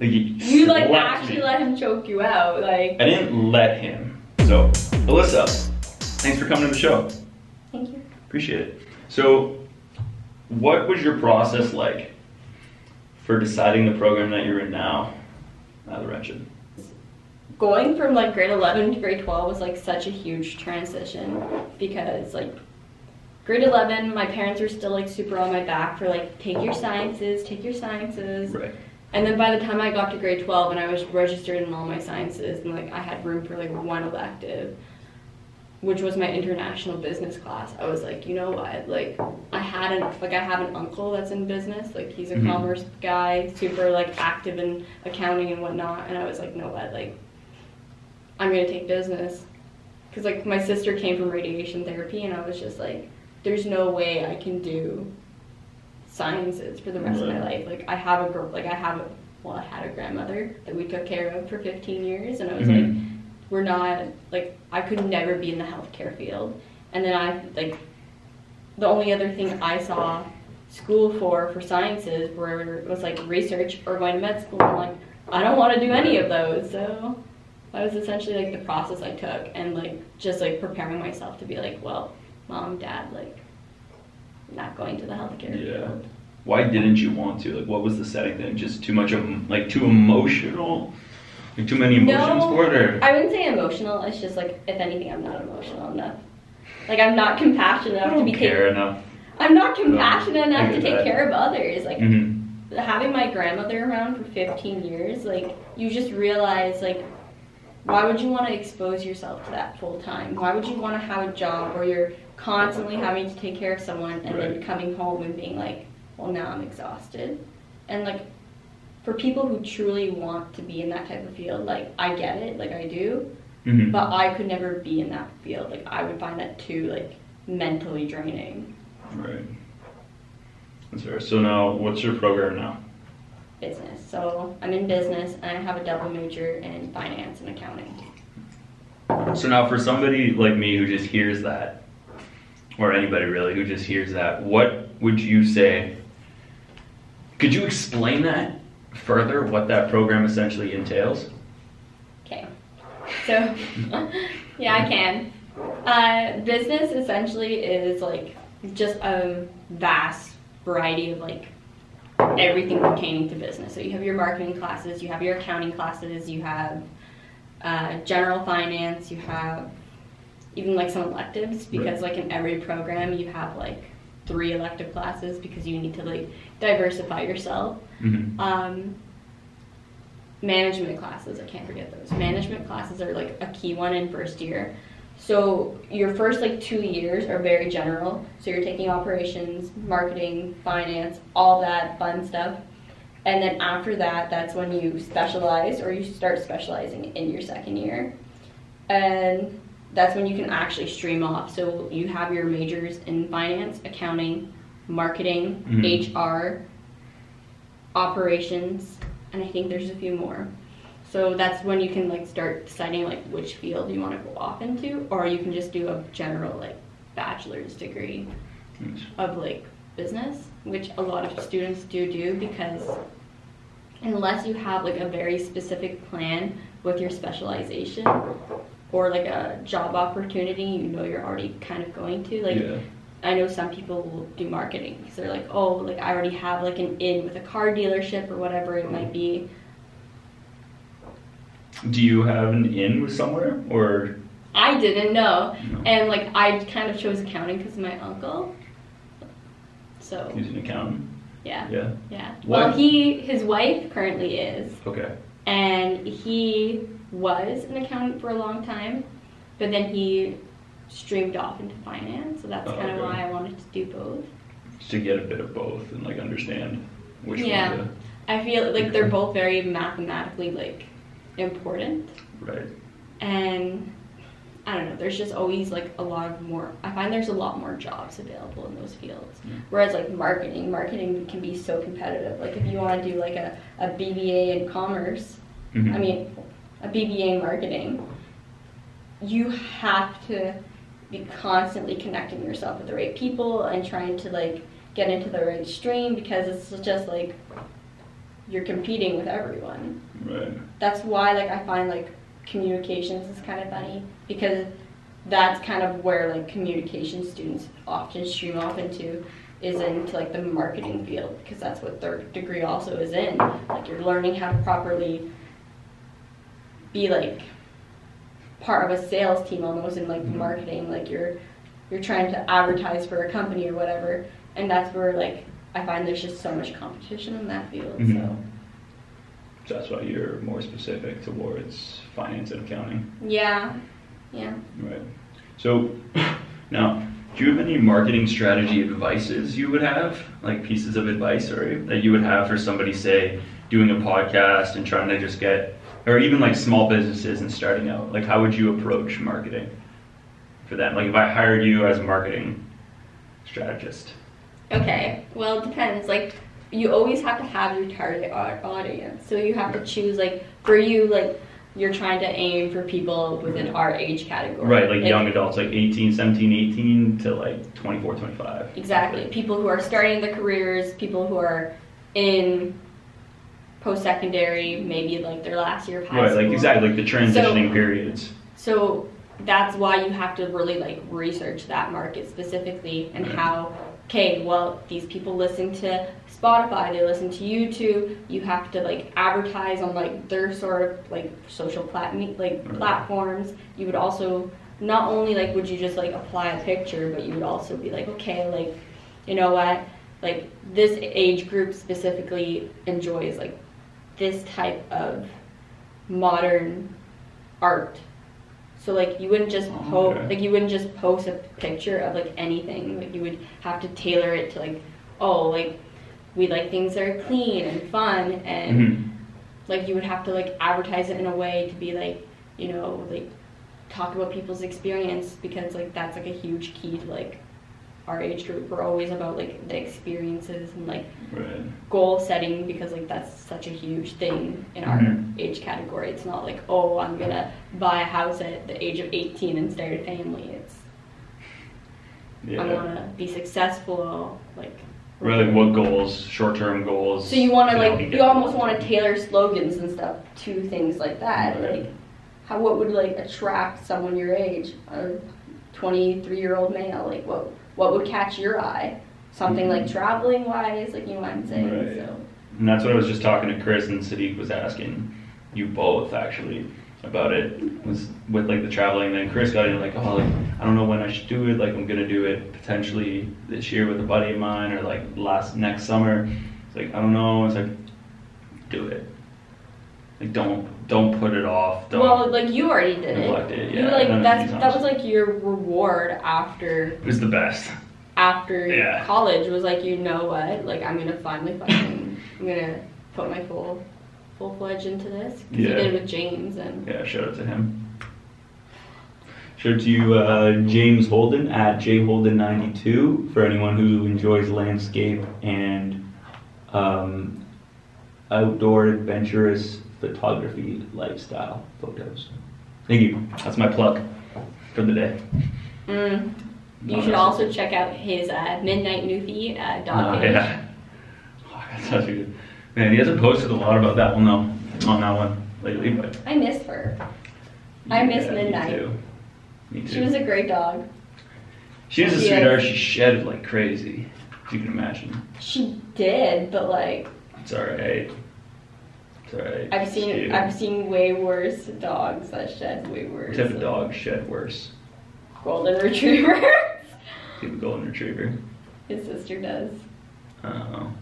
Like, You like actually me. let him choke you out, like. I didn't let him. So, Alyssa, thanks for coming to the show. Thank you. Appreciate it. So, what was your process like for deciding the program that you're in now at Laurentian? going from like grade 11 to grade 12 was like such a huge transition because like grade 11 my parents were still like super on my back for like take your sciences take your sciences Right. And then by the time i got to grade 12 and i was registered in all my sciences and like i had room for like one elective which was my international business class i was like you know what? Like i had an like i have an uncle that's in business like he's a Mhm. commerce guy super like active in accounting and whatnot. And i was like you know what? Like i'm gonna take business. Because like my sister came from radiation therapy and i was just like there's no way i can do sciences for the rest of my life like i have a girl like i have a well i had a grandmother that we took care of for 15 years and i was like Mhm. we're not like I could never be in the healthcare field. And then I like the only other thing I saw school for for sciences were was like research or going to med school. I'm like I don't want to do any of those. So that was essentially like the process I took and like just like preparing myself to be like, well, mom, dad, like not going to the healthcare Yeah. field. Why didn't you want to? Like, what was the setting then? Just too much of, like, too emotional? Like, too many emotions No. for it? Or? I wouldn't say emotional. It's just like if anything, I'm not emotional enough. Like I'm not compassionate I enough to don't be care enough. I'm not compassionate I enough get to take that. care of others. Like hmm having my grandmother around for 15 years, like you just realize like why would you want to expose yourself to that full time? Why would you want to have a job where you're constantly having to take care of someone and then coming home and being like, well now I'm exhausted. And like for people who truly want to be in that type of field, like I get it, like I do, hmm but I could never be in that field. Like I would find that too like mentally draining. Right. That's fair. So now, what's your program now? business. So I'm in business and I have a double major in finance and accounting. So now, for somebody like me who just hears that, or anybody really who just hears that, what would you say? Could you explain that further? What that program essentially entails? Okay. So yeah, I can. Uh, business essentially is like just a vast variety of like everything pertaining to business. So you have your marketing classes, you have your accounting classes, you have uh, general finance, you have even like some electives because like in every program you have like three elective classes because you need to like diversify yourself. Mm-hmm. Um, management classes, I can't forget those. Management classes are like a key one in first year. So your first like two years are very general. So you're taking operations, marketing, finance, all that fun stuff. And then after that, that's when you specialize or you start specializing in your second year. And that's when you can actually stream off. So you have your majors in finance, accounting, marketing, Mhm. HR, operations, and I think there's a few more. So that's when you can like start deciding like which field you want to go off into, or you can just do a general like bachelor's degree of like business, which a lot of students do do because unless you have like a very specific plan with your specialization or like a job opportunity you know you're already kind of going to like yeah. I know some people will do marketing because they're like, oh, like I already have like an in with a car dealership or whatever it might be. Do you have an in with somewhere, or I didn't know, no? and like I kind of chose accounting because of my uncle. So He's an accountant. yeah, Yeah. yeah. What- Well, he his wife currently is, Okay. and he was an accountant for a long time, but then he streamed off into finance. So that's Oh, kind of okay. why I wanted to do both. To get a bit of both and like understand which Yeah. one to. I feel like they're both very mathematically like important. Right. and I don't know. There's just always like a lot of more. I find there's a lot more jobs available in those fields. Yeah. Whereas like marketing, marketing can be so competitive. Like if you want to do like a, a BBA in commerce, Mhm. I mean, a BBA in marketing, you have to be constantly connecting yourself with the right people and trying to like get into the right stream because it's just like you're competing with everyone. Right. That's why like I find like communications is kind of funny because that's kind of where like communication students often stream off into is into like the marketing field because that's what their degree also is in. Like you're learning how to properly be like part of a sales team almost in like Mhm. marketing. Like you're you're trying to advertise for a company or whatever, and that's where like I find there's just so much competition in that field. Mhm. So So that's why you're more specific towards finance and accounting. yeah, yeah. Right. So now, do you have any marketing strategy advices you would have, like pieces of advice, or that you would have for somebody, say, doing a podcast and trying to just get, or even like small businesses and starting out? Like, how would you approach marketing for them? Like, if I hired you as a marketing strategist. Okay, well, it depends. Like, you always have to have your target audience. So you have to choose, like, for you, like, you're trying to aim for people within our age category. Right, like young adults, like 18, 17, 18 to like 24, 25. Exactly. People who are starting their careers, people who are in post secondary, maybe like their last year of high Right, school. like exactly, like the transitioning periods. So that's why you have to really like research that market specifically and Right. how okay, well these people listen to Spotify, they listen to YouTube. You have to like advertise on like their sort of like social plat- like Right. platforms. You would also not only like would you just like apply a picture, but you would also be like okay, like you know what, like this age group specifically enjoys like this type of modern art. So like you wouldn't just Oh, post okay. like you wouldn't just post a picture of like anything. Like you would have to tailor it to like oh like we like things that are clean and fun and Mhm. like you would have to like advertise it in a way to be like you know like talk about people's experience because like that's like a huge key to like our age group. We're always about like the experiences and like Right. goal setting because like that's such a huge thing in our Mhm. age category. It's not like oh I'm gonna buy a house at the age of 18 and start a family. It's Yeah. I want to be successful. Like Really, what goals, short-term goals? so you want to like you almost want to tailor slogans and stuff to things like that. Right. Like how what would like attract someone your age, a 23 year old male? Like what what would catch your eye? Something like Mhm. traveling wise, like you know what I'm saying. Right. So. And that's what I was just talking to Chris and Sadiq was asking you both actually about it was with like the traveling. Then Chris got in like, oh, like I don't know when I should do it. Like I'm gonna do it potentially this year with a buddy of mine or like last next summer. It's like I don't know. It's like do it. Like don't don't put it off. Don't. Well, like you already did it. neglect it, You yeah, like it a that's that was like your reward after it was the best. after Yeah. college was like you know what like I'm gonna finally fucking I'm gonna put my full full fledged into this 'Cause you Yeah. did it with James and Yeah, shout out to him. Shout out to you, uh, James Holden at jholden92 for anyone who enjoys landscape and um, outdoor adventurous photography lifestyle photos. Thank you. That's my plug for the day. mm, you should also check out his uh, Midnight Newfie uh, dog Oh, page. yeah. Oh, that's such a good. Man, he hasn't posted a lot about that one though, on that one lately, but. I miss her. I miss Yeah, Midnight. Me too. Me too. She was a great dog. She was a sweetheart. She shed like crazy. If you can imagine. She did, but like It's alright. It's alright. I've seen. I've seen way worse dogs that shed way worse. What type of dog shed worse? Golden Retriever. You have a golden retriever. His sister does. Oh,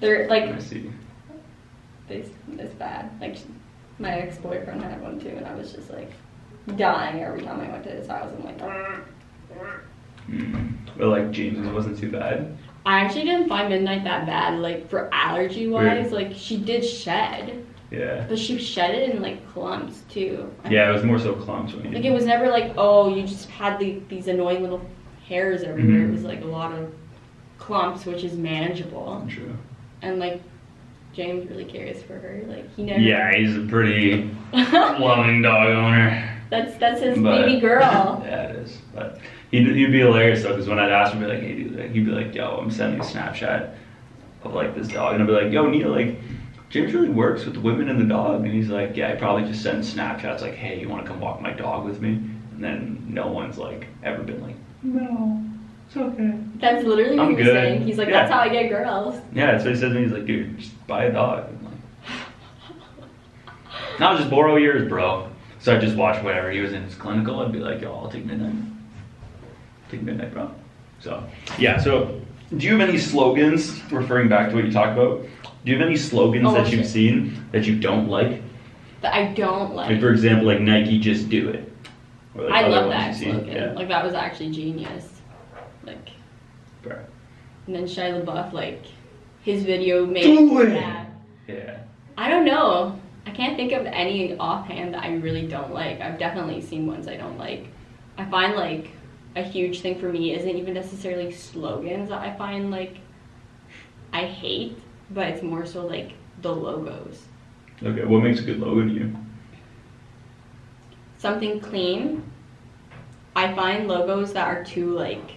They're like I see. this it's bad. Like my ex boyfriend had one too, and I was just like dying every time I went to his house. I'm like. Mm. But like James wasn't too bad. I actually didn't find Midnight that bad. Like for allergy wise, Weird. like she did shed, Yeah. but she shed it in like clumps too. Yeah, it was more so clumps when you. Like it was never like oh you just had the, these annoying little hairs everywhere. Mhm. It was like a lot of clumps, which is manageable. True. And like James really cares for her. Like he never. Yeah, he's a pretty loving dog owner. that's that's his But- baby girl. yeah, it is. But he'd, he'd be hilarious though, because when I'd ask him, be like, hey, dude, he'd be like, yo, I'm sending a Snapchat of like this dog, and I'd be like, "Yo, Neil, like." James really works with the women and the dog, and he's like, "Yeah, I probably just send Snapchats like, hey, you want to come walk my dog with me?" And then no one's like ever been like, "No, it's okay." That's literally what I'm he was good. saying. He's like, Yeah. that's how I get girls. Yeah, that's what he says to me. He's like, dude, just buy a dog. I'm like, now just borrow yours, bro. So I just watch whatever he was in his clinical. I'd be like, yo, I'll take midnight. Take midnight, bro. So yeah. So do you have any slogans referring back to what you talked about? Do you have any slogans Oh, that you've seen that you don't like? That I don't Like like. for example, like Nike, just do it. Like, I love that slogan. Yeah. Like that was actually genius. Like, Bro. and then Shia LaBeouf, like, his video made. Do it! Yeah. Yeah. I don't know. I can't think of any offhand that I really don't like. I've definitely seen ones I don't like. I find like a huge thing for me isn't even necessarily slogans that I find like I hate, but it's more so like the logos. Okay. What makes a good logo to you? Something clean. I find logos that are too like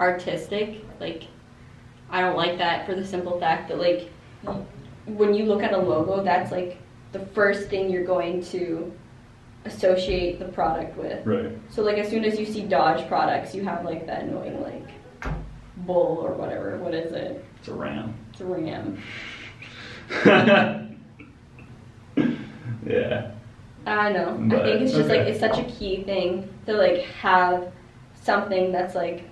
artistic. Like I don't like that for the simple fact that like when you look at a logo, that's like the first thing you're going to associate the product with. Right. So like as soon as you see Dodge products, you have like that annoying like bull or whatever. What is it? It's a ram. It's a ram. yeah. I know. I think it's just like it's such a key thing to like have something that's like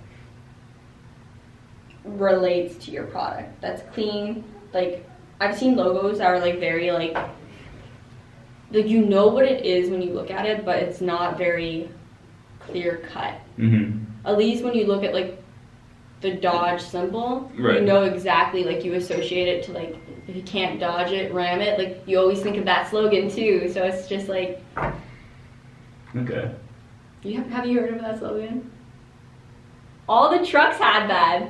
relates to your product. That's clean. Like I've seen logos that are like very like like you know what it is when you look at it, but it's not very clear cut. Mm-hmm. At least when you look at like the dodge symbol, you know exactly like you associate it to like if you can't dodge it, ram it. Like you always think of that slogan too. So it's just like Okay. you have, have you heard of that slogan? All the trucks had that.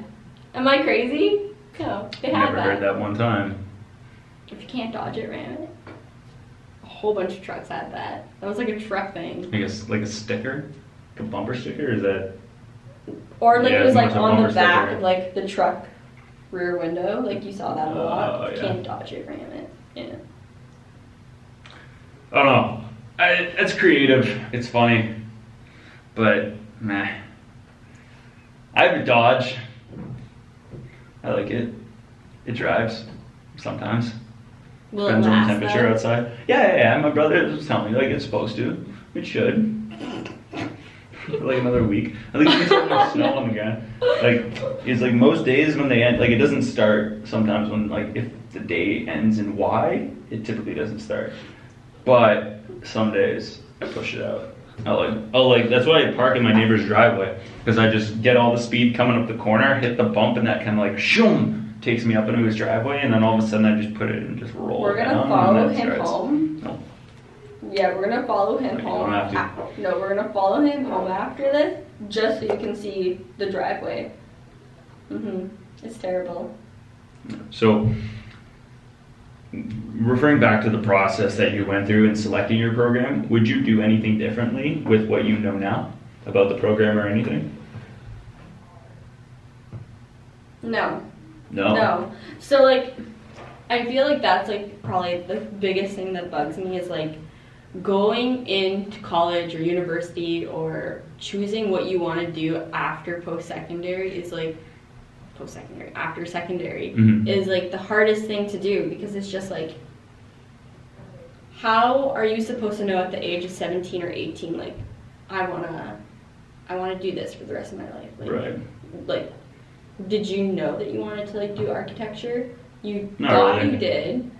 Am I crazy? No, they had Never that. heard that one time. If you can't dodge it, ram it. Whole bunch of trucks had that. That was like a truck thing. I guess like a sticker, like a bumper sticker. Is that Or like Yeah, it was like on the back sticker. of like the truck rear window. Like you saw that a lot. You yeah. Can't dodge it, ram it. Yeah. I don't know. I, it's creative. It's funny, but meh. I have a Dodge. I like it. It drives sometimes. Will Depends on the temperature though? outside. Yeah, yeah, yeah. My brother was telling me like it's supposed to. It should. For like another week. At least it's starting to snow on the ground. Like it's like most days when they end, like it doesn't start. Sometimes when like if the day ends in Y, it typically doesn't start. But some days I push it out. I like, oh, like that's why I park in my neighbor's driveway because I just get all the speed coming up the corner, hit the bump, and that kind of like shoom takes me up into his driveway, and then all of a sudden I just put it and just roll. We're gonna down, follow him starts. home. No. Yeah, we're gonna follow him you home. don't have to. No, we're gonna follow him home after this, just so you can see the driveway. Mhm. It's terrible. So, referring back to the process that you went through in selecting your program, would you do anything differently with what you know now about the program or anything? No. No. No. So like, I feel like that's like probably the biggest thing that bugs me is like going into college or university or choosing what you want to do after post secondary is like post secondary after secondary Mhm. is like the hardest thing to do because it's just like how are you supposed to know at the age of 17 or 18 like I want to I want to do this for the rest of my life like Right. like did you know that you wanted to like do architecture you Not thought really. you did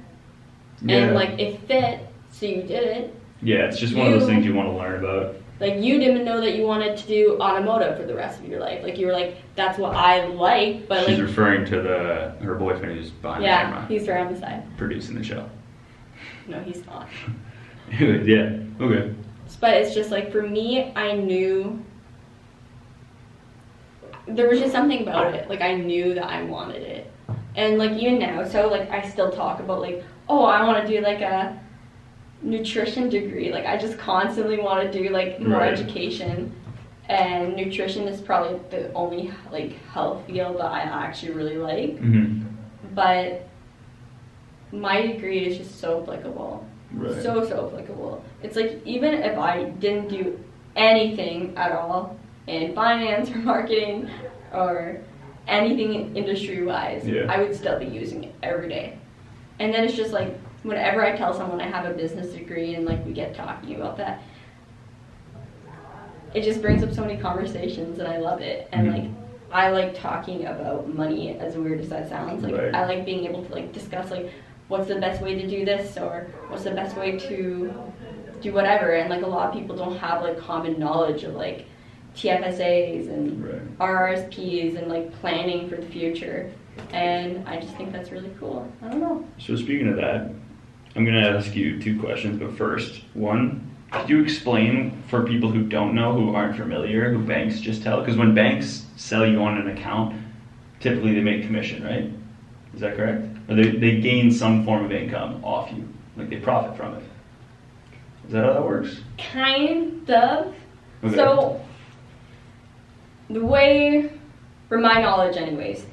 Yeah. and like it fit so you did it yeah, it's just one of those things you want to learn about. like you didn't know that you wanted to do automotive for the rest of your life like you were like that's what i like but She's like referring to the her boyfriend who's behind the yeah camera, he's right on the side producing the show. no he's not yeah. Okay. but it's just like for me i knew there was just something about it like i knew that i wanted it and like even now so like i still talk about like oh i want to do like a nutrition degree like i just constantly want to do like more Right. education and nutrition is probably the only like health field that i actually really like hmm but my degree is just so applicable. Right. So so applicable. It's like even if I didn't do anything at all in finance or marketing or anything industry wise, Yeah. I would still be using it every day. And then it's just like whenever I tell someone I have a business degree and like we get talking about that, it just brings up so many conversations and I love it. And Mhm. like I like talking about money as weird as that sounds. Like Right. I like being able to like discuss like what's the best way to do this or what's the best way to do whatever and like a lot of people don't have like common knowledge of like TFSAs and Right. RRSPs and like planning for the future. And I just think that's really cool. I don't know. So speaking of that, I'm gonna ask you two questions. But first, one, could you explain for people who don't know, who aren't familiar, who banks just tell? Because when banks sell you on an account, typically they make commission, right? Is that correct? Or they, they gain some form of income off you, like they profit from it. Is that how that works? Kind of. Okay. So, the way, from my knowledge, anyways,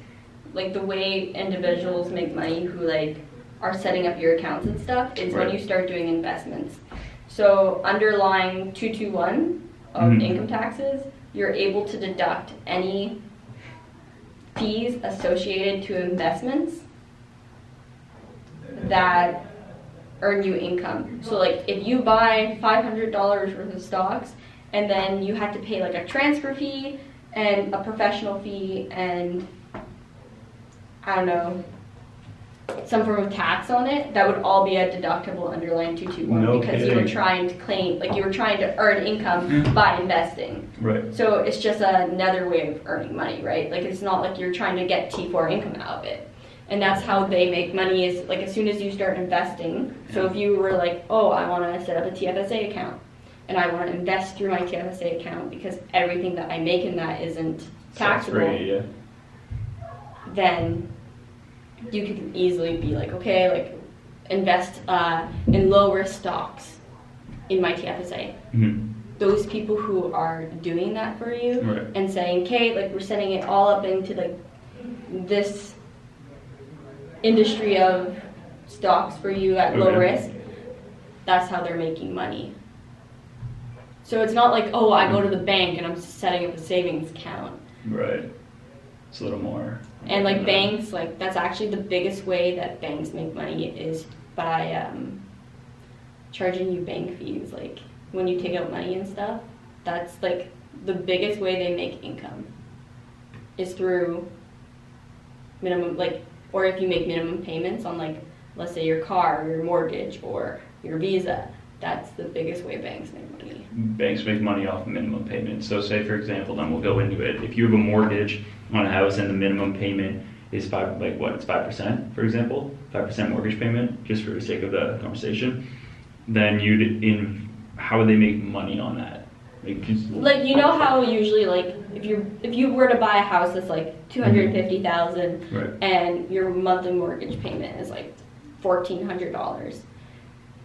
like the way individuals make money who like are setting up your accounts and stuff is when you start doing investments. So, underlying 221 of Mhm. income taxes, you're able to deduct any fees associated to investments that earn you income. So like if you buy five hundred dollars worth of stocks and then you have to pay like a transfer fee and a professional fee and I don't know some form of tax on it, that would all be a deductible underlying two two one No because you were kidding. trying to claim like you were trying to earn income mm. by investing. Right. So it's just another way of earning money, right? Like it's not like you're trying to get T4 income out of it. And that's how they make money is like as soon as you start investing. So if you were like, oh, I want to set up a TFSA account and I want to invest through my TFSA account because everything that I make in that isn't taxable, Tax-free, yeah. then you could easily be like, okay, like invest uh, in lower risk stocks in my TFSA. Mhm. Those people who are doing that for you Right. and saying, okay, like we're setting it all up into like this industry of stocks for you at low Okay. risk, that's how they're making money. So it's not like, oh, I go to the bank and I'm setting up a savings account. Right. It's a little more. And like banks, like that's actually the biggest way that banks make money is by um, charging you bank fees. Like when you take out money and stuff, that's like the biggest way they make income is through minimum like or if you make minimum payments on like let's say your car or your mortgage or your visa that's the biggest way banks make money banks make money off minimum payments. So say for example, then we'll go into it. If you have a mortgage on a house and the minimum payment is five, like what, it's five percent, for example, five percent mortgage payment, just for the sake of the conversation, then you'd in, how would they make money on that? Like, you know how usually like if you if you were to buy a house that's like 250,000 right, and your monthly mortgage payment is like $1400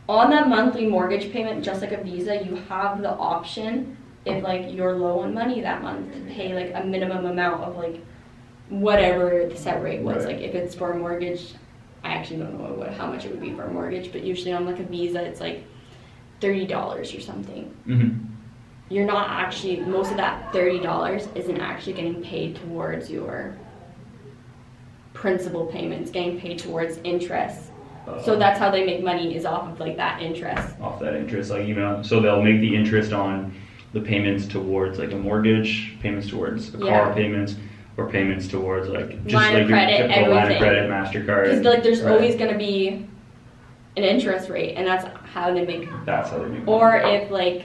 on that monthly mortgage payment just like a visa you have the option if like you're low on money that month to pay like a minimum amount of like whatever the set rate was. Right. like if it's for a mortgage i actually don't know what how much it would be for a mortgage but usually on like a visa it's like $30 or something. Hmm you're not actually most of that $30 isn't actually getting paid towards your principal payments getting paid towards interest so um, that's how they make money is off of like that interest off that interest, like you know, so they'll make the interest on the payments towards like a mortgage, payments towards a car Yeah. payments, or payments towards like just Line of like your credit, typical line of credit, Mastercard. because like there's Right. always going to be an interest rate and that's how they make That's how they make. or money. if like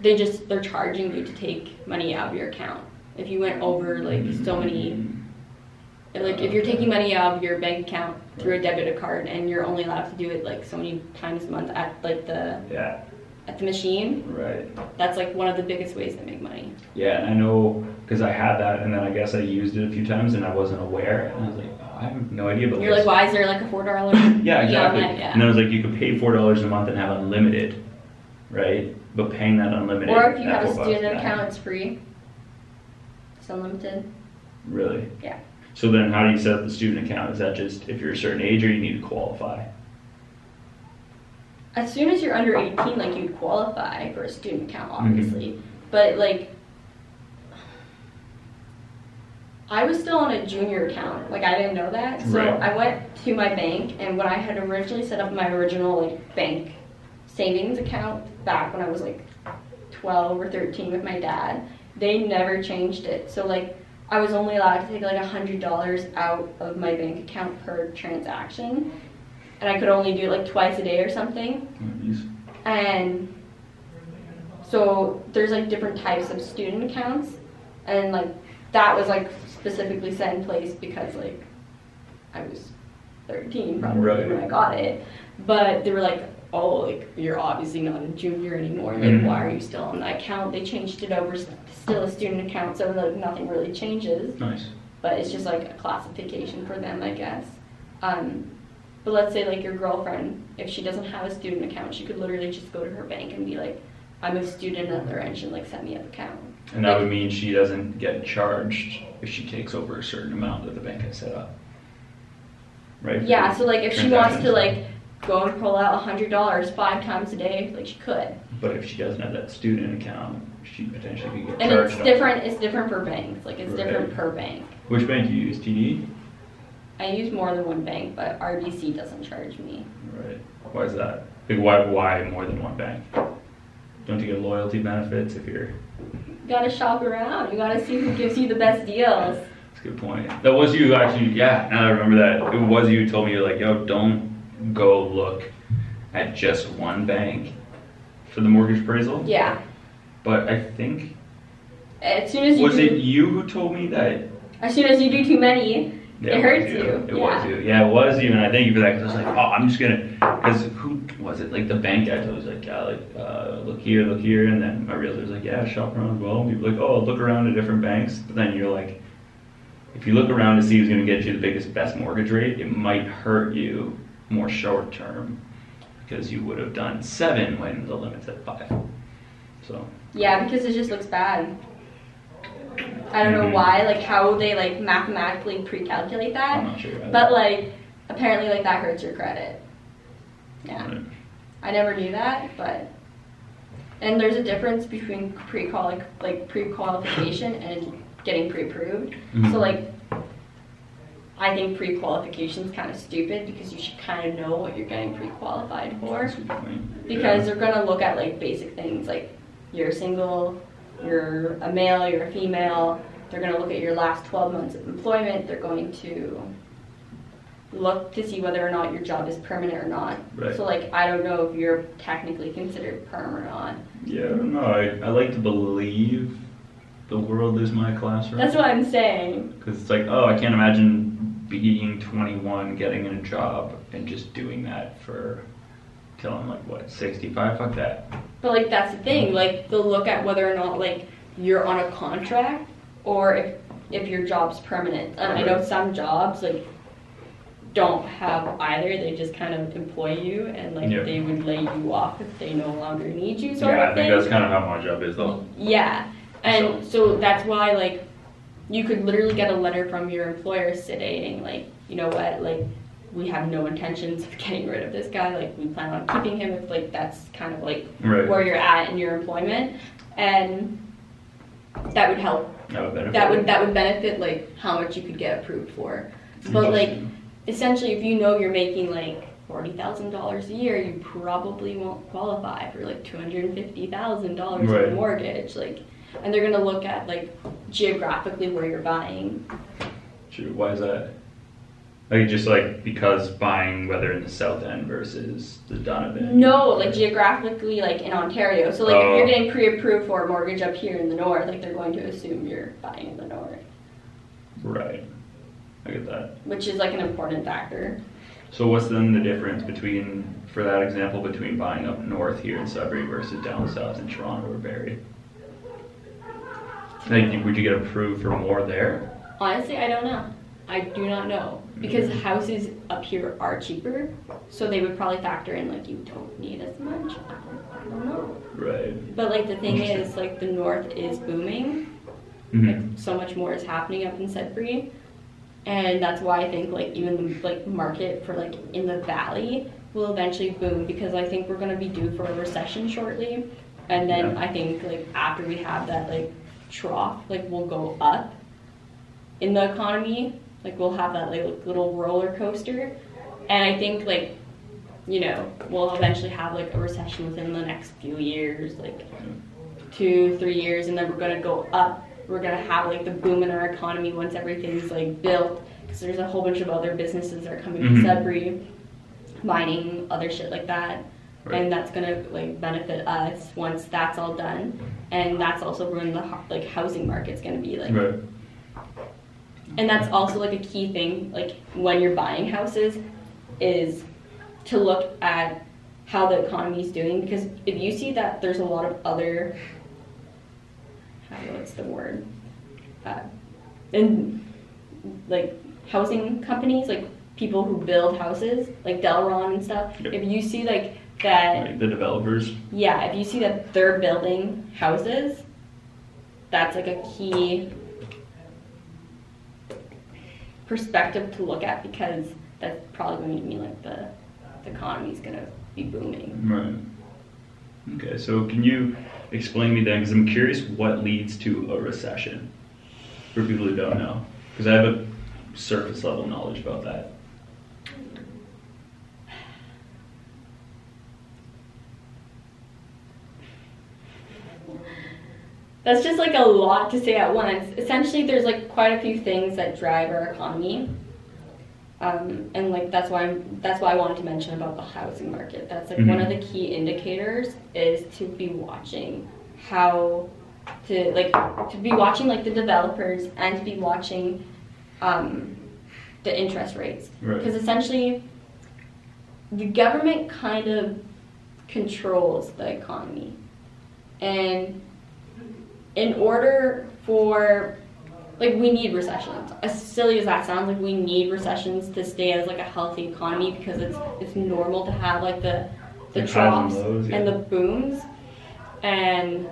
they just they're charging you to take money out of your account if you went over like so many like if you're taking money out of your bank account through a debit card and you're only allowed to do it like so many times a month at like the Yeah. at the machine Right. that's like one of the biggest ways they make money Yeah, and I know because I had that, and then I guess I used it a few times, and I wasn't aware, and I was like, oh, I have no idea But you're this. like why is there like a four dollar yeah, exactly. yeah. And I was like, you could pay four dollars a month and have unlimited, right? But paying that unlimited. or if you have a student account it's free it's unlimited Really? Yeah. So then, how do you set up the student account? Is that just if you're a certain age, or you need to qualify? As soon as you're under 18, like you'd qualify for a student account, mm-hmm. obviously. But like, I was still on a junior account. Like I didn't know that, so Right. I went to my bank, and when I had originally set up my original like bank savings account back when I was like 12 or 13 with my dad, they never changed it. So like. I was only allowed to take like a hundred dollars out of my bank account per transaction, and I could only do it like twice a day or something. These- And so there's like different types of student accounts, and like that was like specifically set in place because like I was 13 probably Right. when I got it, but they were like, oh, like you're obviously not a junior anymore. Like Mhm. why are you still on that account? They changed it over, still a student account, so like nothing really changes Nice. but it's just like a classification for them, I guess. Um, but let's say like your girlfriend, if she doesn't have a student account, she could literally just go to her bank and be like, "I'm a student at end," and like set me up a account. And that would mean she doesn't get charged if she takes over a certain amount that the bank has set up. Right? Yeah, so like if she wants to like go and pull out a hundred dollars five times a day, like she could. But if she doesn't have that student account, she potentially could get And charged. it's on- different. It's different for banks. Like it's different Right. per bank. Which bank do you use? TD? I use more than one bank, but RBC doesn't charge me. Right. Why is that? Like, why, why more than one bank? Don't you get loyalty benefits if you're. You gotta shop around. You gotta see who gives you the best deals. That's a good point. That was you actually, yeah, now I remember that. It was you who told me, you're like, yo, don't go look at just one bank for the mortgage appraisal. Yeah. But I think, As soon as you was do, it you who told me that as soon as you do too many, Yeah, It hurts was you, It yeah. was you. Yeah, it was you, and I thank you for that. Because I was like, oh, I'm just gonna. Because who was it? Like the bank guy told us, like, yeah, like uh, look here, look here, and then my realtor was like, yeah, shop around as well. And people like, oh, look around at different banks. But then you're like, if you look around to see who's gonna get you the biggest, best mortgage rate, it might hurt you more short term because you would have done seven when the limit's at five. So yeah, because it just looks bad. I don't know Mhm. why, like how they like mathematically pre-calculate that, not sure. but like apparently like that hurts your credit. Yeah, Right. I never knew that, but and there's a difference between pre-qual like pre-qualification and getting pre-approved. Mhm. So like, I think pre-qualification is kind of stupid because you should kind of know what you're getting pre-qualified for. That's a good point. because Yeah. they're gonna look at like basic things like you're single, you're a male, you're a female. They're gonna look at your last 12 months of employment. They're going to look to see whether or not your job is permanent or not. Right. So like I don't know if you're technically considered perm or not. Yeah, I don't know. I, I like to believe the world is my classroom. That's what I'm saying. Because it's like, oh, I can't imagine being 21, getting a job, and just doing that for till I'm like what 65. Fuck that. But like that's the thing. Like they'll look at whether or not like you're on a contract or if if your job's permanent. And I know some jobs like don't have either. They just kind of employ you and like they would lay you off if they no longer need you. Sort yeah, of I think thing. that's kind of how my job is though. Yeah, and so that's why like you could literally get a letter from your employer stating like, you know what, like we have no intentions of getting rid of this guy. Like we plan on keeping him if like that's kind of like Right. where you're at in your employment, and that would help. That would benefit. That would that would benefit like how much you could get approved for. But like essentially, if you know you're making like forty thousand dollars a year, you probably won't qualify for like two hundred and fifty thousand dollars Right. in mortgage. Like, and they're gonna look at like geographically where you're buying. True. Why is that? Like just like because buying whether in the South End versus the Donovan. No, like geographically, like in Ontario. So like if Oh. you're getting pre-approved for a mortgage up here in the north, like they're going to assume you're buying in the north, Right. I get that. which is like an important factor. So what's then the difference between, for that example, between buying up north here in Sudbury versus down south in Toronto or Barrie? Like, would you get approved for more there? Honestly, I don't know. I do not know because houses up here are cheaper, so they would probably factor in like you don't need as much. I don't know. Right. But like the thing is, like the north is booming. Mm-hmm. Like so much more is happening up in Sudbury. and that's why I think like even the like market for like in the valley will eventually boom because I think we're gonna be due for a recession shortly, and then Yeah. I think like after we have that like trough, like we'll go up in the economy, like we'll have that like little roller coaster, and I think like you know we'll eventually have like a recession within the next few years, like two three years, and then we're gonna go up. We're gonna have like the boom in our economy once everything's like built, because there's a whole bunch of other businesses that are coming Mhm. to Sudbury, mining, other shit like that. Right. And that's gonna like benefit us once that's all done, and that's also when the like housing market's gonna be like Right. And that's also like a key thing like when you're buying houses is to look at how the economy is doing because if you see that there's a lot of other how what's the word uh, and like housing companies like people who build houses like Dalron and stuff Yep. if you see like that Like the developers. yeah, if you see that they're building houses, that's like a key perspective to look at because that's probably going to mean like the, the is going to be booming. Right. Okay, so can you explain me then? Because I'm curious what leads to a recession for people who don't know. Because I have a surface level knowledge about that. That's just like a lot to say at once. Essentially, there's like quite a few things that drive our economy. Um, and like that's why I'm, that's why I wanted to mention about the housing market. That's like one Mhm. of the key indicators is to be watching how to like to be watching like the developers and to be watching um, the interest rates Right. because essentially the government kind of controls the economy and in order for like we need recessions as silly as that sounds like we need recessions to stay as like a healthy economy because it's it's normal to have like the the Like highs and troughs lows, yeah. and the booms and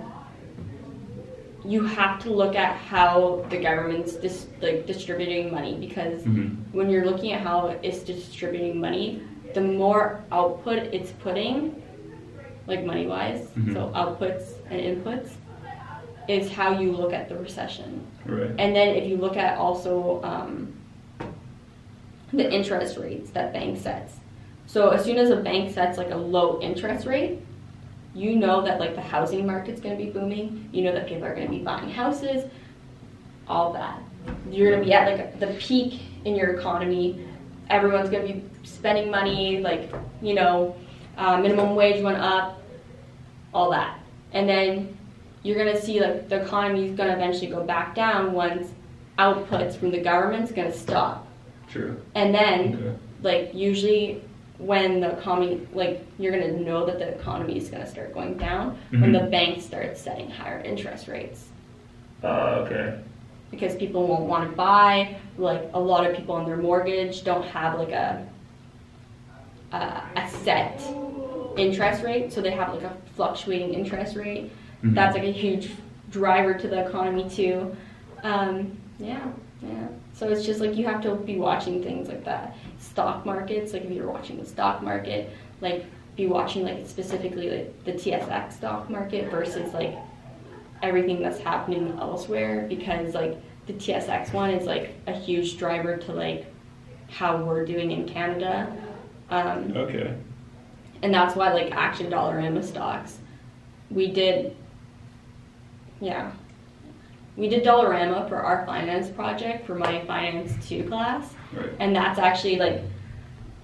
you have to look at how the government's dis- like distributing money because Mhm. when you're looking at how it's distributing money, the more output it's putting, like money wise, Mhm. so outputs and inputs, is how you look at the recession. Right. And then if you look at also um, the interest rates that bank sets. So as soon as a bank sets like a low interest rate, you know that like the housing market's going to be booming. You know that people are going to be buying houses, all that. You're going to be at like the peak in your economy. Everyone's going to be spending money, like you know, uh, minimum wage went up, all that, and then you're going to see like the economy is going to eventually go back down once outputs from the government's going to stop, True. and then Okay. like usually when the economy like you're going to know that the economy is going to start going down when Mhm. the bank starts setting higher interest rates Uh, okay. because people won't want to buy like a lot of people on their mortgage don't have like a a, a set interest rate so they have like a fluctuating interest rate Mhm. that's like a huge driver to the economy too um, yeah yeah so it's just like you have to be watching things like that stock markets like if you're watching the stock market like be watching like specifically like the tsx stock market versus like everything that's happening elsewhere because like the tsx one is like a huge driver to like how we're doing in canada um, Okay. and that's why like action dollarama stocks we did yeah. We did dollarama for our finance project for my finance 2 class. Right. and that's actually like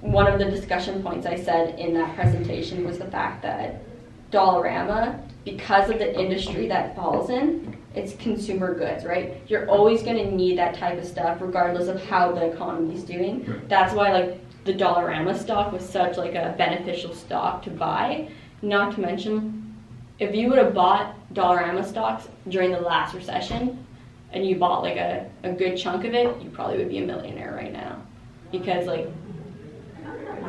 one of the discussion points i said in that presentation was the fact that dollarama because of the industry that falls in it's consumer goods right? You're always going to need that type of stuff regardless of how the economy's doing. Right. that's why like the dollarama stock was such like a beneficial stock to buy. Not to mention if you would have bought dollarama stocks during the last recession and you bought like a, a good chunk of it you probably would be a millionaire right now because like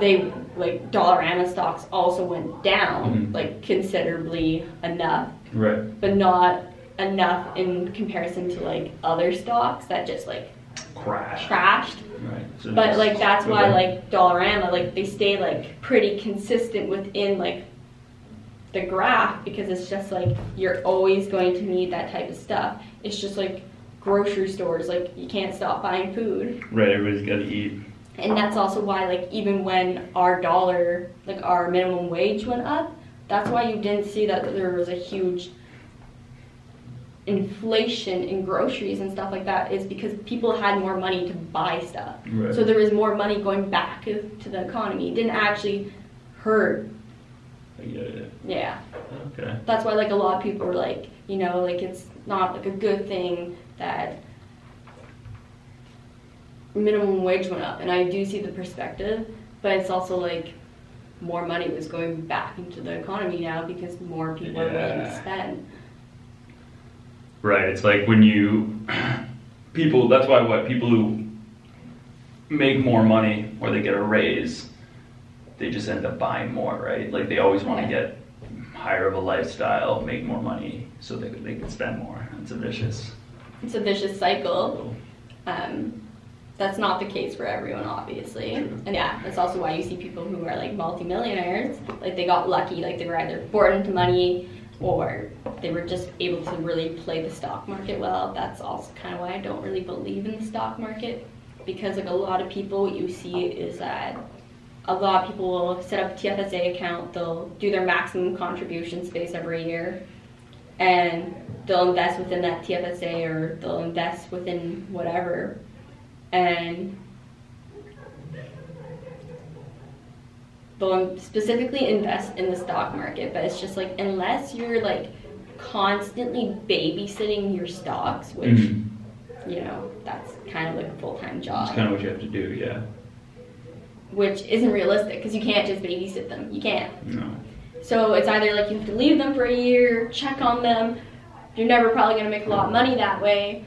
they like dollarama stocks also went down Mhm. like considerably enough Right. but not enough in comparison to like other stocks that just like crashed. crashed. Right. So But like that's why like Dollarama like they stay like pretty consistent within like the graph because it's just like you're always going to need that type of stuff. It's just like grocery stores like you can't stop buying food. Right, everybody's got to eat. And that's also why like even when our dollar like our minimum wage went up, that's why you didn't see that there was a huge inflation in groceries and stuff like that is because people had more money to buy stuff. Right. So there was more money going back to the economy. It didn't actually hurt. I get it. Yeah. Okay. That's why like a lot of people are like, you know, like it's not like a good thing that minimum wage went up. And I do see the perspective, but it's also like more money was going back into the economy now because more people are willing to spend. Right. It's like when you people. That's why what people who make more money or they get a raise, they just end up buying more. Right. Like they always want to get higher of a lifestyle, make more money, so they they can spend more. It's a vicious. It's a vicious cycle. Um, that's not the case for everyone, obviously. And yeah, that's also why you see people who are like multimillionaires. Like they got lucky, like they were either born into money or they were just able to really play the stock market well. That's also kind of why I don't really believe in the stock market because like a lot of people, what you see is that a lot of people will set up a TFSA account. They'll do their maximum contribution space every year, and they'll invest within that TFSA or they'll invest within whatever, and they'll specifically invest in the stock market. But it's just like unless you're like constantly babysitting your stocks, which Mhm. you know that's kind of like a full time job. That's job kind of what you have to do. Yeah. Which isn't realistic because you can't just babysit them. You can't. No. So it's either like you have to leave them for a year, check on them. You're never probably going to make a lot of money that way.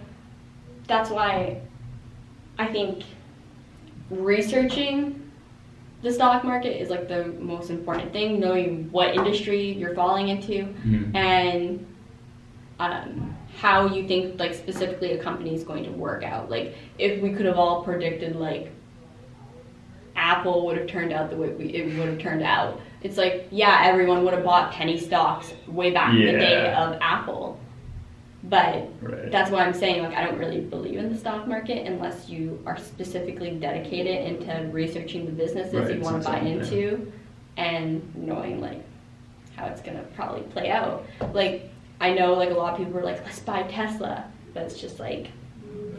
That's why I think researching the stock market is like the most important thing, knowing what industry you're falling into Mhm. and um, how you think like specifically a company is going to work out. Like if we could have all predicted like Apple would have turned out the way we, it would have turned out. It's like yeah, everyone would have bought penny stocks way back in the day of Apple, but Right. that's why I'm saying like I don't really believe in the stock market unless you are specifically dedicated into researching the businesses Right, you want to buy something, yeah. into and knowing like how it's gonna probably play out. Like I know like a lot of people were like, let's buy Tesla, but it's just like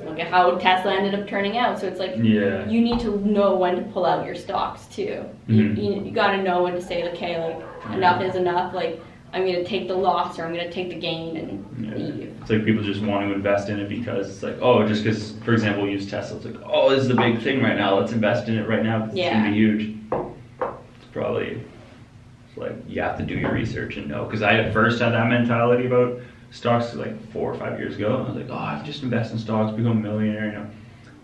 look at how Tesla ended up turning out. So it's like Yeah. you need to know when to pull out your stocks too. Mhm. You, you, you got to know when to say, okay, like enough is enough. Like I'm gonna take the loss or I'm gonna take the gain and Yeah. leave. It's like people just want to invest in it because it's like, oh, just because, for example, use Tesla. It's like, oh, this is the big thing right now. Let's invest in it right now. It's Yeah. gonna be huge. It's probably it's like you have to do your research and know. Because I at first had that mentality about stocks like four or five years ago. I was like, oh, I just invest in stocks, become a millionaire. You know,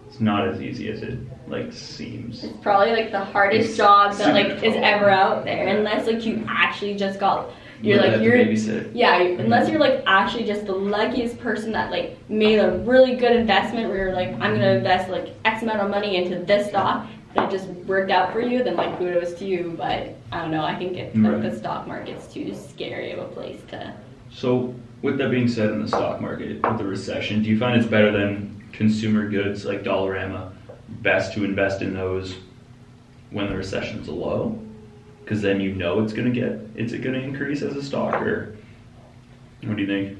it's not as easy as it like seems. It's probably like the hardest It's job that like is ever out there, unless like you actually just got you're You like you're yeah unless you're like actually just the luckiest person that like made a really good investment where you're like I'm gonna mm-hmm. invest like X amount of money into this stock and it just worked out for you then like kudos to you but I don't know I think it, like, Right. the stock market's too scary of a place to So, with that being said, in the stock market, with the recession, do you find it's better than consumer goods like Dollarama? Best to invest in those when the recession's low, because then you know it's gonna get it's it gonna increase as a stock, or what do you think?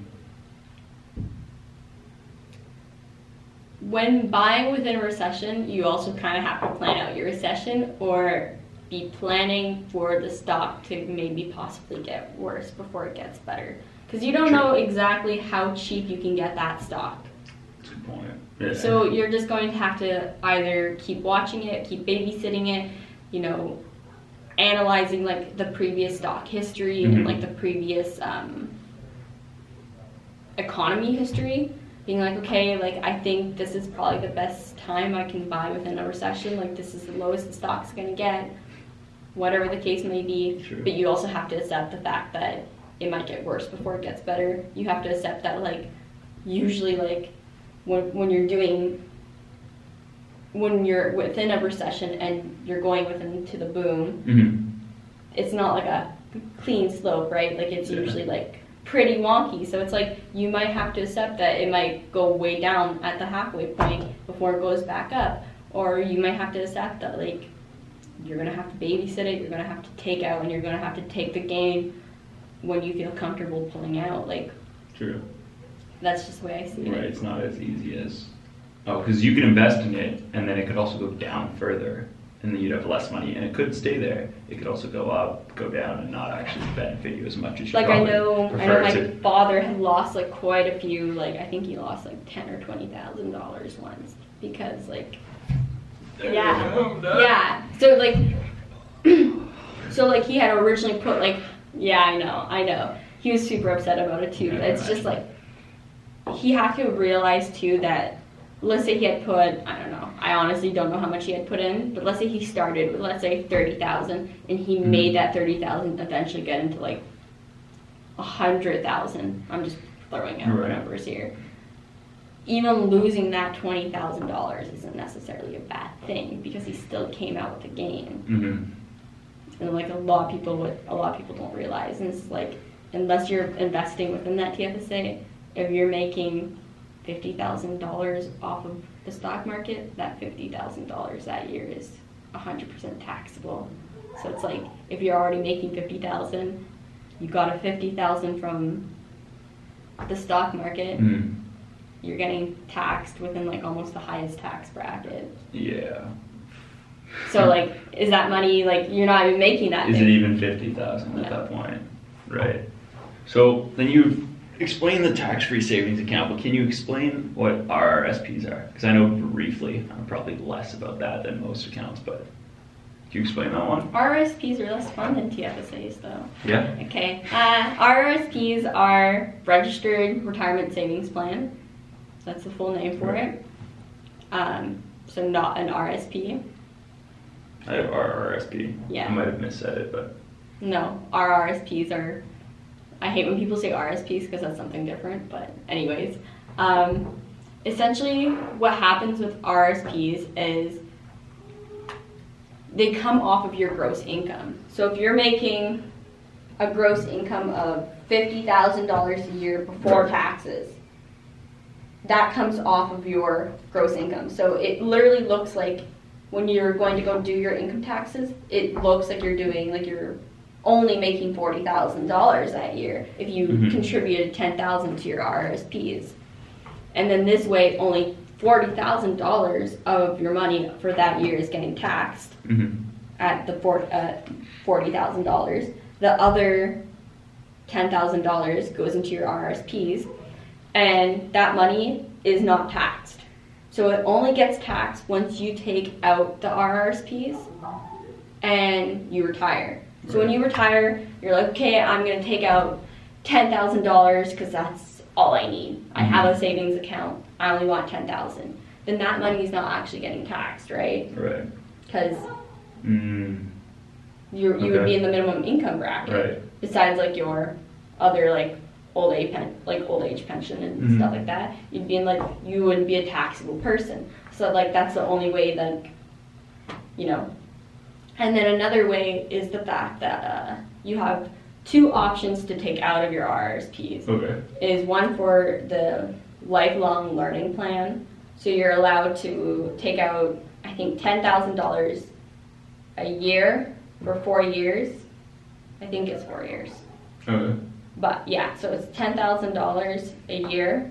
when buying within a recession, you also kind of have to plan out your recession or be planning for the stock to maybe possibly get worse before it gets better. Because you don't True. know exactly how cheap you can get that stock. That's a good point. Yeah. So you're just going to have to either keep watching it, keep babysitting it, you know, analyzing like the previous stock history Mhm. and like the previous um, economy history. Being like, okay, like I think this is probably the best time I can buy within a recession. Like this is the lowest the stock's gonna get, whatever the case may be. True. But you also have to accept the fact that it might get worse before it gets better. You have to accept that like usually like when, when you're doing when you're within a recession and you're going within to the boom, Mm-hmm. it's not like a clean slope, right? Like it's Yeah. usually like pretty wonky. So it's like you might have to accept that it might go way down at the halfway point before it goes back up, or you might have to accept that like you're gonna have to babysit it, you're gonna have to take out, and you're gonna have to take the gain when you feel comfortable pulling out. Like True. that's just the way I see Right. it. Right, it's not as easy as. Oh, because you could invest in it, and then it could also go down further, and then you'd have less money, and it could stay there. It could also go up, go down, and not actually benefit you as much as you Like I know, I know my to. father had lost like quite a few. Like I think he lost like ten or twenty thousand dollars once because like Yeah. Yeah. So like, so like he had originally put like, yeah, I know, I know. He was super upset about it too. It's just like he had to realize too that let's say he had put I don't know. I honestly don't know how much he had put in, but let's say he started with let's say thirty thousand, and he Mhm. made that thirty thousand eventually get into like a hundred thousand. I'm just throwing out Right. numbers here even losing that twenty thousand dollars isn't necessarily a bad thing because he still came out with a gain. Mm-hmm. And like a lot of people would a lot of people don't realize and it's like unless you're investing within that TFSA, if you're making fifty thousand dollars off of the stock market, that fifty thousand dollars that year is hundred percent taxable. So it's like if you're already making fifty thousand, you got a fifty thousand from the stock market, Mm. you're getting taxed within like almost the highest tax bracket. Yeah. So like, is that money like you're not even making that? Is thing? it even fifty thousand at No. that point? Right. So then you've explained the tax-free savings account, but can you explain what RRSPs are? Because I know briefly, I'm probably less about that than most accounts, but can you explain that one? RRSPs are less fun than TFSAs though. Yeah. Okay. Uh, RRSPs are registered retirement savings plan. That's the full name for it. Um, so not an RSP. I have RRSP. Yeah. I might have missaid it, but No, RRSPs are. I hate when people say RSPs because that's something different. But anyways, um, essentially what happens with RSPs is they come off of your gross income. So if you're making a gross income of fifty thousand dollars a year before taxes, that comes off of your gross income. So it literally looks like when you're going to go do your income taxes, it looks like you're doing like you're only making forty thousand dollars that year if you Mhm. contributed ten thousand to your RSPs, and then this way only forty thousand dollars of your money for that year is getting taxed mm-hmm. at the four, uh, forty thousand dollars. The other ten thousand dollars goes into your RSPs, and that money is not taxed. So it only gets taxed once you take out the RRSPs and you retire. So when you retire, you're like, okay, I'm gonna take out ten thousand dollars because that's all I need. I have a savings account. I only want ten thousand. Then that money is not actually getting taxed, right? right. Because Mm, you you would be in the minimum income bracket. right. Besides like your other like old age pen like old age pension and Mhm. stuff like that, you'd be in like you wouldn't be a taxable person. So like that's the only way that you know. And then another way is the fact that uh, you have two options to take out of your RRSPs Okay. is one for the lifelong learning plan. So you're allowed to take out, I think, ten thousand dollars a year for four years. I think it's four years. Okay. But yeah, so it's ten thousand dollars a year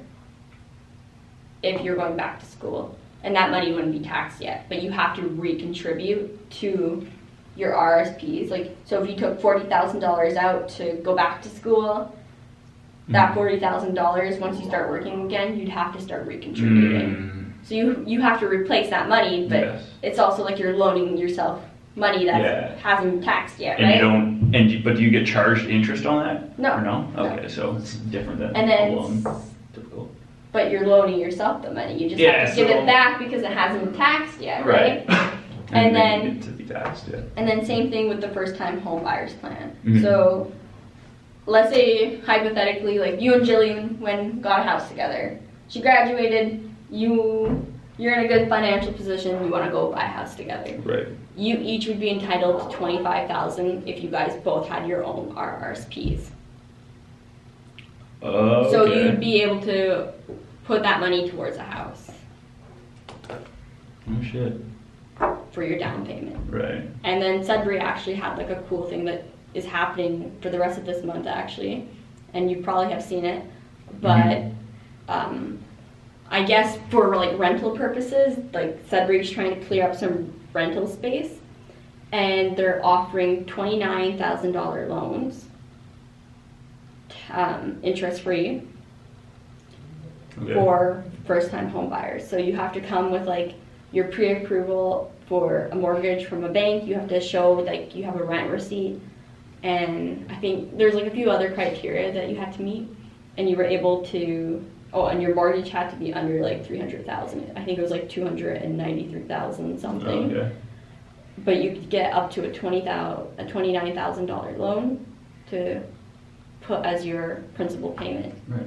if you're going back to school. And that money wouldn't be taxed yet, but you have to recontribute to your RSPs. Like so if you took forty thousand dollars out to go back to school, that Mhm. forty thousand dollars once you start working again, you'd have to start recontributing. Mm, So you you have to replace that money, but yes. it's also like you're loaning yourself money that Yeah. hasn't been taxed yet, And right? And you, but do you get charged interest on that? No. Or no? No. Okay, so it's different than And then a loan. Typical. but you're loaning yourself the money. You just Yeah, have to give it back because it hasn't been taxed yet, right? then And then- you get to be taxed, yeah. And then same thing with the first time home buyers plan. Mhm. So let's say hypothetically like you and Jillian when got a house together. She graduated, you you're in a good financial position, you want to go buy a house together. Right. You each would be entitled to twenty five thousand if you guys both had your own RRSPs. Oh. So you'd be able to put that money towards a house Oh shit. for your down payment. Right. And then Sudbury actually had like a cool thing that is happening for the rest of this month actually, and you probably have seen it, but um, I guess for like rental purposes, like Sudbury's trying to clear up some rental space, and they're offering twenty nine thousand dollar loans, um, interest free Okay. for first time home buyers. So you have to come with like your pre approval for a mortgage from a bank. You have to show like you have a rent receipt. And I think there's like a few other criteria that you had to meet. And you were able to, oh, and your mortgage had to be under like 300,000. I think it was like 293,000 something. Okay. But you could get up to a 20,000, a $29,000 loan to put as your principal payment Right.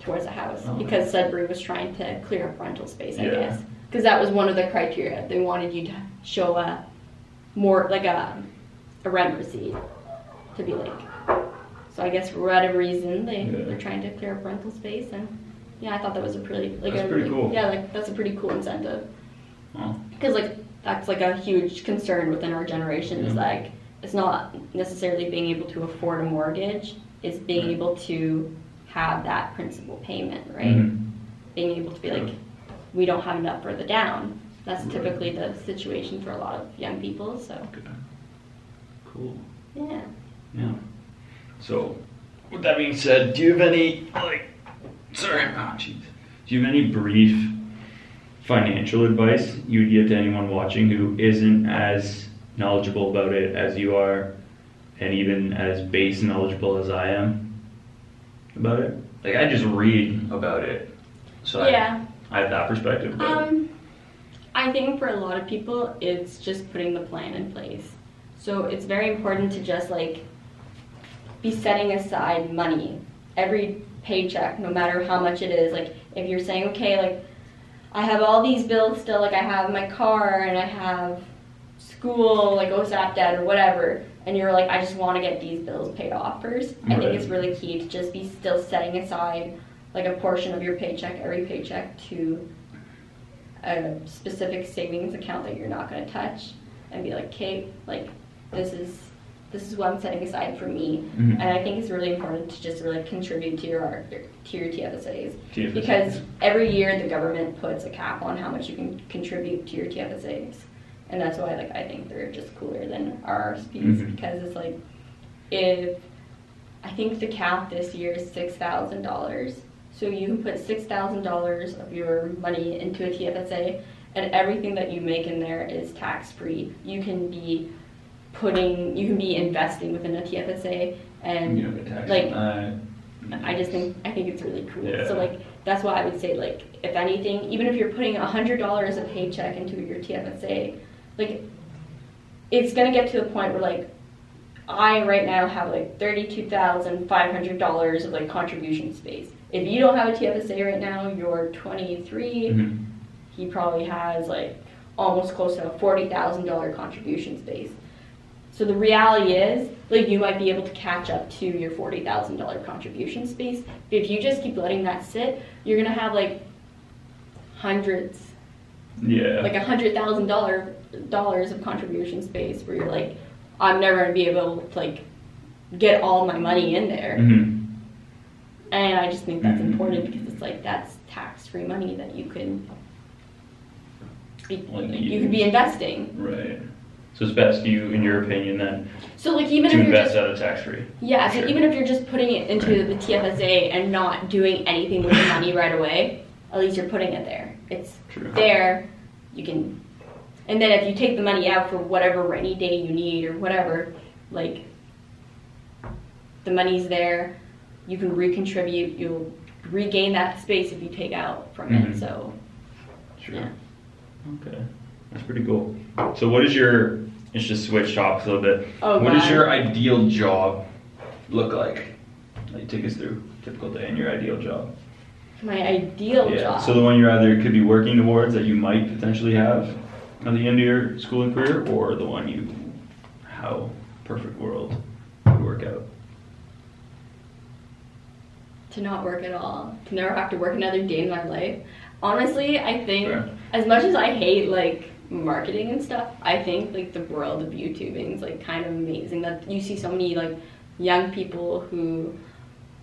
towards a house Oh, because Sudbury was trying to clear up rental space, I Yeah. guess. Because that was one of the criteria. They wanted you to show a more like a a rent receipt to be like. So I guess for whatever reason they Yeah. they're trying to clear up rental space and yeah, I thought that was a pretty like That's a pretty really, cool. yeah like that's a pretty cool incentive because like that's like a huge concern within our generation is like it's not necessarily being able to afford a mortgage it's being Right. able to have that principal payment right Mhm. being able to be Yeah. like we don't have enough for the down that's Right. typically the situation for a lot of young people so Okay. Cool. yeah Yeah. So, with that being said, do you have any like? Sorry. Oh, jeez. Do you have any brief financial advice you would give to anyone watching who isn't as knowledgeable about it as you are, and even as base knowledgeable as I am about it? Like I just read about it, so I- yeah I, have that perspective. Um, I think for a lot of people, it's just putting the plan in place. So it's very important to just like be setting aside money every paycheck, no matter how much it is. Like if you're saying, okay, like I have all these bills still, like I have my car and I have school, like oh, OSAP debt or whatever, and you're like, I just want to get these bills paid off first. I think it's really key to just be still setting aside like a portion of your paycheck, every paycheck, to a specific savings account that you're not going to touch, and be like, okay, like this is this is what I'm setting aside for me. Mhm. And I think it's really important to just really contribute to your to your TFSAs TFSAs. because every year the government puts a cap on how much you can contribute to your TFSAs, and that's why like I think they're just cooler than RRSPs Mhm. because it's like if I think the cap this year is six thousand dollars, so you can put six thousand dollars of your money into a TFSA, and everything that you make in there is tax free. You can be putting, you can be investing within a TFSA, and you get like. I just think I think it's really cool. Yeah. So like that's why I would say like if anything, even if you're putting a hundred dollars a paycheck into your TFSA, like it's gonna get to the point where like I right now have like thirty-two thousand five hundred dollars of like contribution space. If you don't have a TFSA right now, you're twenty-three. Mhm. He probably has like almost close to a forty thousand dollar contribution space. So the reality is, like you might be able to catch up to your forty thousand dollar contribution space. But if you just keep letting that sit, you're gonna have like hundreds, Yeah. like a hundred thousand dollar dollars of contribution space where you're like, I'm never gonna be able to like get all my money in there. Mhm. And I just think that's Mhm. important because it's like that's tax free money that you can be, Like you could be investing. Right. So it's best you, in your opinion, then So like even to if you're invest just out of tax free. yeah, so Sure. even if you're just putting it into the TFSA and not doing anything with the money right away, at least you're putting it there. It's True. there. You can, and then if you take the money out for whatever rainy day you need or whatever, like the money's there. You can recontribute. You'll regain that space if you take out from Mhm. it. So Sure. Yeah. Okay. That's pretty cool. So what is your let's just switch topics a little bit. Oh, What does your ideal job look like? Like take us through typical day in your ideal job. my ideal Yeah. job. So the one you're either could be working towards that you might potentially have at the end of your schooling career, or the one you how perfect world would work out. to not work at all, to never have to work another day in my life. Honestly, I think Fair. as much as I hate like marketing and stuff, I think like the world of YouTubing is like kind of amazing that you see so many like young people who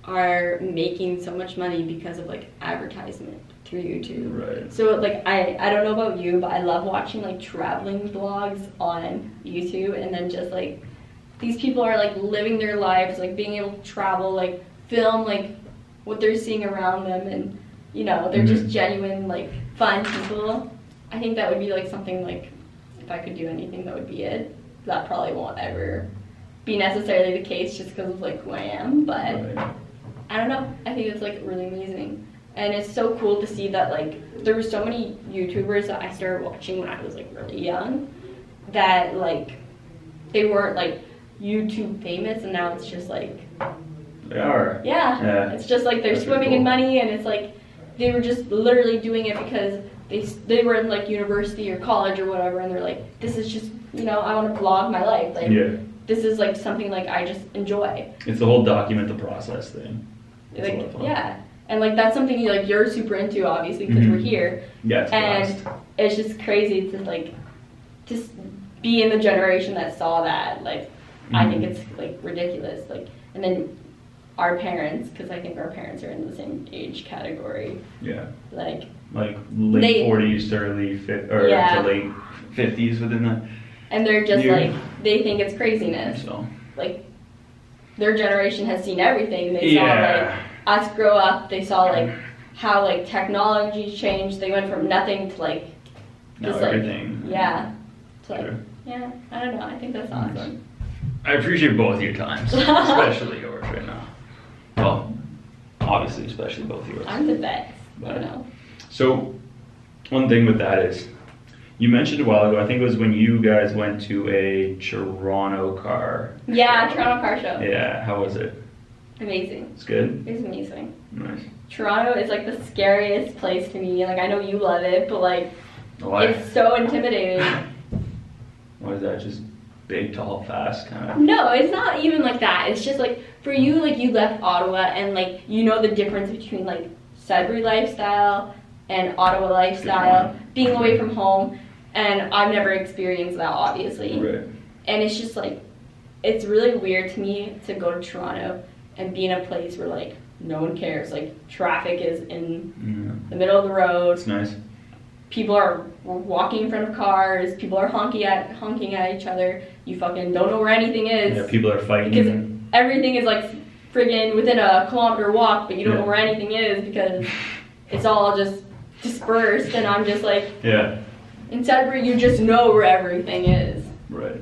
are making so much money because of like advertisement through YouTube. Right. So like I I don't know about you, but I love watching like traveling vlogs on YouTube and then just like these people are like living their lives, like being able to travel, like film like what they're seeing around them and you know, they're just Mhm. genuine, like fun people. I think that would be like something like if I could do anything that would be it. That probably won't ever be necessarily the case just because of like who I am, but Right. I don't know. I think it's like really amazing. And it's so cool to see that like there were so many YouTubers that I started watching when I was like really young that like they weren't like YouTube famous and now it's just like They are. yeah. Yeah. It's just like they're That's swimming pretty in money and it's like they were just literally doing it because they they were in like university or college or whatever and they're like this is just you know I want to blog my life like Yeah. this is like something like I just enjoy It's the whole document the process thing. It's like yeah and like that's something you like you're super into obviously because we're Mhm. here Yeah. It's and blast. it's just crazy to like just be in the generation that saw that like i think Mhm. it's like ridiculous like and then our parents because i think our parents are in the same age category Yeah. like Like late forties to early fi- or Yeah. to late fifties within that. and they're just You- like they think it's craziness So. like their generation has seen everything they saw like us grow up they saw like how like technology changed they went from nothing to like Now just like everything. yeah to like Sure. yeah i don't know i think that's awesome I appreciate both your times, especially yours right now. Well, obviously, especially both yours. i'm the best i don't know So, one thing with that is, you mentioned a while ago. I think it was when you guys went to a Toronto car. Yeah, show. Toronto Car Show. Yeah, how was it? Amazing. It's good. It's amazing. Nice. Toronto is like the scariest place to me. Like I know you love it, but like oh, Why? it's so intimidating. Why is that? Just big, tall, fast, kind of. No, it's not even like that. It's just like for you, like you left Ottawa and like you know the difference between like Sudbury lifestyle and Ottawa lifestyle, being away from home. And I've never experienced that, obviously. Right. And it's just like, it's really weird to me to go to Toronto and be in a place where like no one cares. Like traffic is in Yeah. the middle of the road. It's nice. People are walking in front of cars. People are honking at honking at each other. You fucking don't know where anything is. Yeah, people are fighting. Because everything is like friggin' within a kilometer walk, but you don't Yeah. know where anything is because it's all just dispersed. And I'm just like, yeah. in Sudbury, you just know where everything is. Right.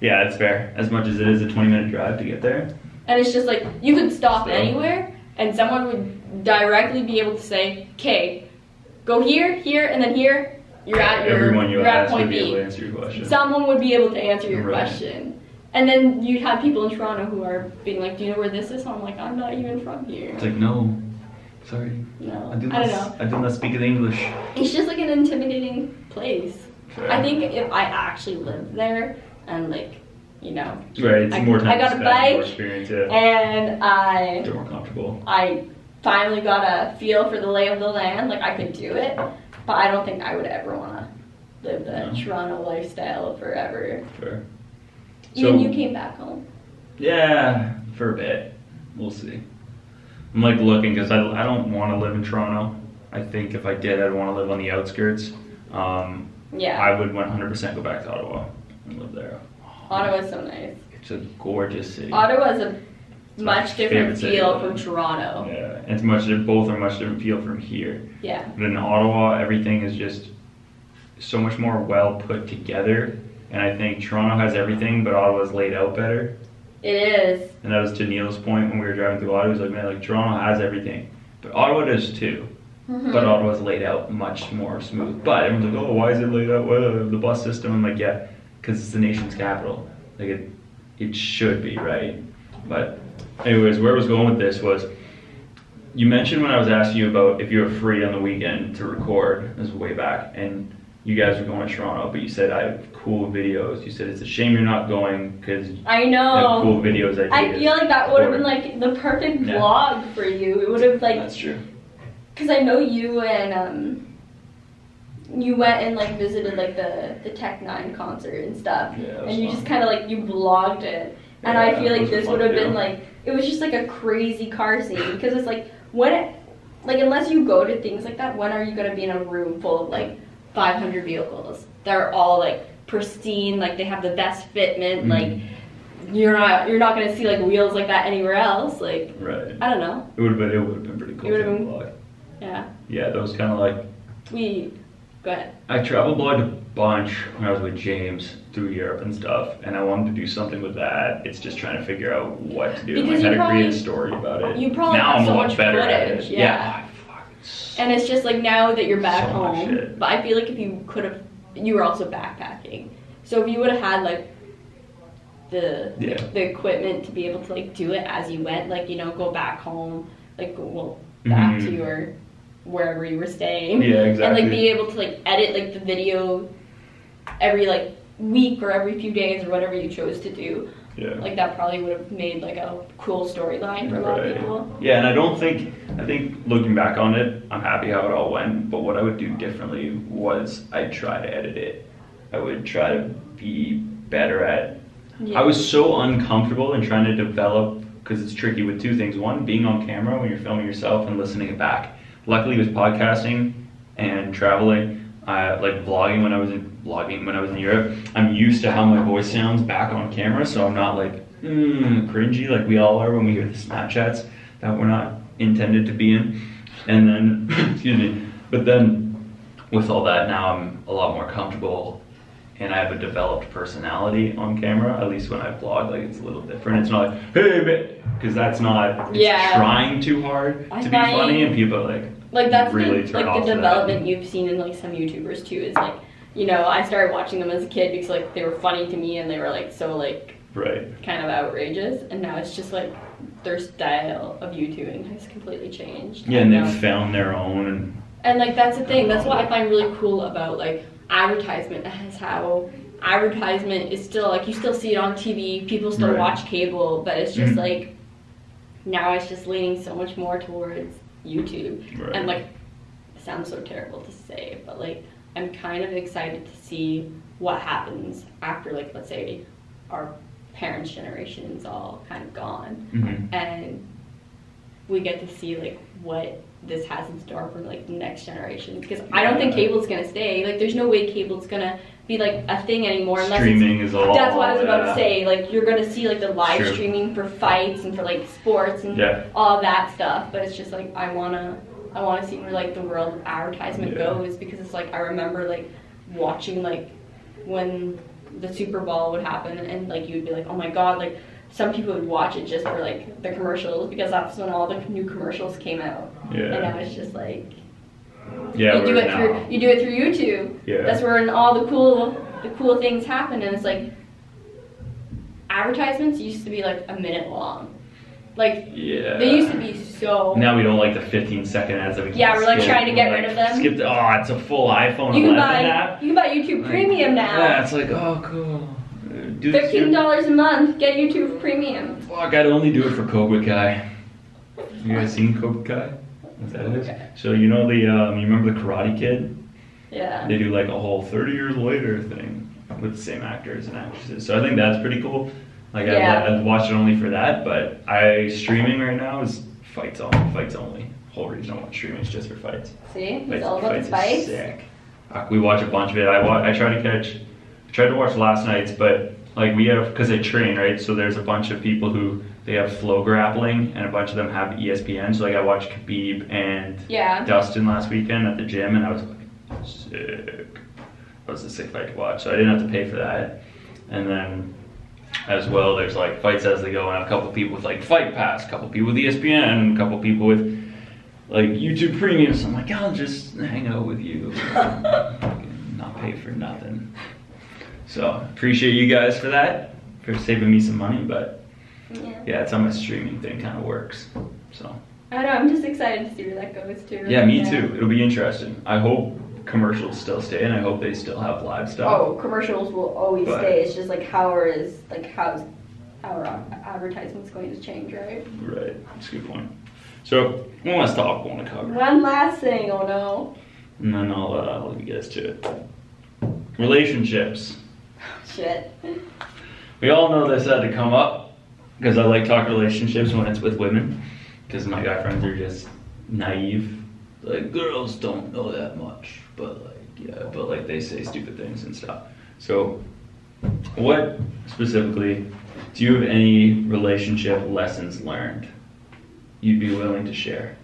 Yeah, that's fair. As much as it is a 20 minute drive to get there. And it's just like you could stop Still. anywhere and someone would directly be able to say, Okay, go here, here, and then here, you're at your Everyone you you're at ask would point be able B. to answer your question. Someone would be able to answer your Right. question. And then you'd have people in Toronto who are being like, Do you know where this is? I'm like, I'm not even from here. It's like, no, sorry. No. I do I not, don't know. I do not speak in English. It's just like an intimidating place. Fair. I think if I actually lived there and like, you know, Right, it's I- more time I got to a spend, more bike, experience, yeah. and I They're more comfortable. I finally got a feel for the lay of the land. Like I could do it, but I don't think I would ever want to live the No. Toronto lifestyle forever. Fair. Even So- you came back home. Yeah, for a bit. We'll see. I'm like looking because I, I don't want to live in Toronto. I think if I did, I'd want to live on the outskirts. Um, Yeah, I would 100% go back to Ottawa and live there. Ottawa's so nice. It's a gorgeous city. Ottawa's a It's much different feel from. Toronto. Yeah, it's much. Both are much different feel from here. Yeah, But in Ottawa, everything is just so much more well put together. And I think Toronto has everything, but Ottawa's laid out better. It is. And that was to Neil's point when we were driving through Ottawa. He was like, man, like Toronto has everything, but Ottawa does too. Mhm. But Ottawa's laid out much more smooth. But everyone's like, oh, why is it laid out? Well, the bus system. I'm like, yeah, because it's the nation's capital. Like it, it should be right. But anyways, where I was going with this was, you mentioned when I was asking you about if you were free on the weekend to record, this is way back, and you guys were going to Toronto, but you said I have cool videos. You said it's a shame you're not going because I I have know. cool videos. Ideas I feel like that would have been like the perfect Yeah. vlog for you. It would have like That's true. because I know you and um you went and like visited like the the Tech N9ne concert and stuff, Yeah, that was and you fun. just kind of like you vlogged it. And Yeah, I feel like this would have been like it was just like a crazy car scene because it's like when it like unless you go to things like that, when are you gonna be in a room full of like 500 vehicles? They're all like pristine, like they have the best fitment, Mhm. like you're not you're not gonna see like wheels like that anywhere else. Like Right. I don't know. It would have been. It would have been pretty cool. It would've been- vlog. Yeah, that was kind of like we go ahead. I travel blogged a bunch when I was with James through Europe and stuff, and I wanted to do something with that. It's just trying to figure out what to do, Because how to probably- a story about it. you probably now have I'm so a lot much better at footage, it. yeah. I s- And it's just like now that you're back So home, but I feel like if you could have, you were also backpacking. So if you would have had like the Yeah. the equipment to be able to like do it as you went, like you know, go back home, like go well back Mhm. to your wherever you were staying, Yeah, exactly. and like be able to like edit like the video every like week or every few days or whatever you chose to do. yeah. Like that probably would have made like a cool storyline for a lot of people. Yeah, and I don't think I think looking back on it, I'm happy how it all went. But what I would do differently was I'd try to edit it. I would try to be better at. Yeah. I was so uncomfortable in trying to develop because it's tricky with two things. One, being on camera when you're filming yourself and listening it back. Luckily, with podcasting and traveling, uh, like vlogging when I was in vlogging when I was in Europe, I'm used to how my voice sounds back on camera, so I'm not like mm, cringy like we all are when we hear the Snapchats that we're not intended to be in. And then, excuse me, but then with all that, now I'm a lot more comfortable and I have a developed personality on camera. At least when I vlog, like it's a little different. It's not like, hey, because that's not. It's Yeah. trying too hard I to be funny, and people are like, like that's really the, like the development you've seen in like some YouTubers too is like you know I started watching them as a kid because like they were funny to me and they were like so like right, kind of outrageous and now it's just like their style of YouTubing has completely changed. yeah, and they've found their own, and and like that's the thing. That's what I find really cool about like advertisement is how advertisement is still like you still see it on TV. People still Right. watch cable, but it's just Mhm. like now it's just leaning so much more towards YouTube. Right. And like it sounds so terrible to say, but like I'm kind of excited to see what happens after like let's say our parents' generation is all kind of gone Mhm. and we get to see like what this has in store for like the next generation because I don't think cable's gonna stay. Like there's no way cable's gonna be like a thing anymore unless streaming is all. that's what I was about yeah. to say. Like you're gonna see like the live Sure. streaming for fights and for like sports and Yeah. all that stuff. But it's just like I wanna I wanna see where like the world of advertisement Yeah. goes because it's like I remember like watching like when the Super Bowl would happen and like you'd be like, Oh my god, like some people would watch it just for like the commercials because that's when all the new commercials came out. Yeah. And now Yeah, it's just like yeah, you do it now. through you do it through YouTube. Yeah. That's where all the cool the cool things happen and it's like advertisements used to be like a minute long. Like Yeah. they used to be so Now we don't like the 15 second ads that we can Yeah, we're, like, skip. trying to get We're rid like, of them. Skip the, oh, it's a full iPhone you 11 can buy app. you can buy YouTube Like, Premium now. Yeah, it's like, oh, cool. Do Fifteen dollars a month, get YouTube Premium. Fuck, I'd only do it for Cobra Kai. You guys seen Cobra Kai? What that is? Okay. So you know the um, you remember the Karate Kid? Yeah. They do like a whole 30 years later thing with the same actors and actresses. So I think that's pretty cool. Like Yeah. I'd, I'd watch it only for that, but I streaming right now is fights only. Fights only. Whole reason I watch streaming is just for fights. See? It's Fights, all about the fights sick. Uh, we watch a bunch of it. I wa- I try to catch. I tried to watch last night's, but like we have because I train right. So there's a bunch of people who they have FloGrappling, and a bunch of them have ESPN. So like I watched Khabib and Yeah. Dustin last weekend at the gym, and I was like, sick. That was a sick fight to watch. So I didn't have to pay for that. And then, as well, there's like fights as they go, and a couple people with like Fight Pass, a couple people with ESPN, a couple people with like YouTube Premium. So I'm like, I'll just hang out with you, not pay for nothing. So appreciate you guys for that, for saving me some money. But Yeah. yeah, it's how my streaming thing kind of works. So I don't know. I'm just excited to see where that goes too. Yeah, me too. It'll be interesting. I hope commercials still stay, and I hope they still have live stuff. Oh, commercials will always But- stay. It's just like how are is like how's how are advertisements going to change, right? Right, that's a good point. So, one last talk I want to cover, One last thing. Oh no. and then I'll uh, let you guys to it. Relationships. Shit. We all know this had to come up because I like talk relationships when it's with women because my guy friends are just naive. Like girls don't know that much, but like yeah, but like they say stupid things and stuff. So, what specifically do you have any relationship lessons learned you'd be willing to share?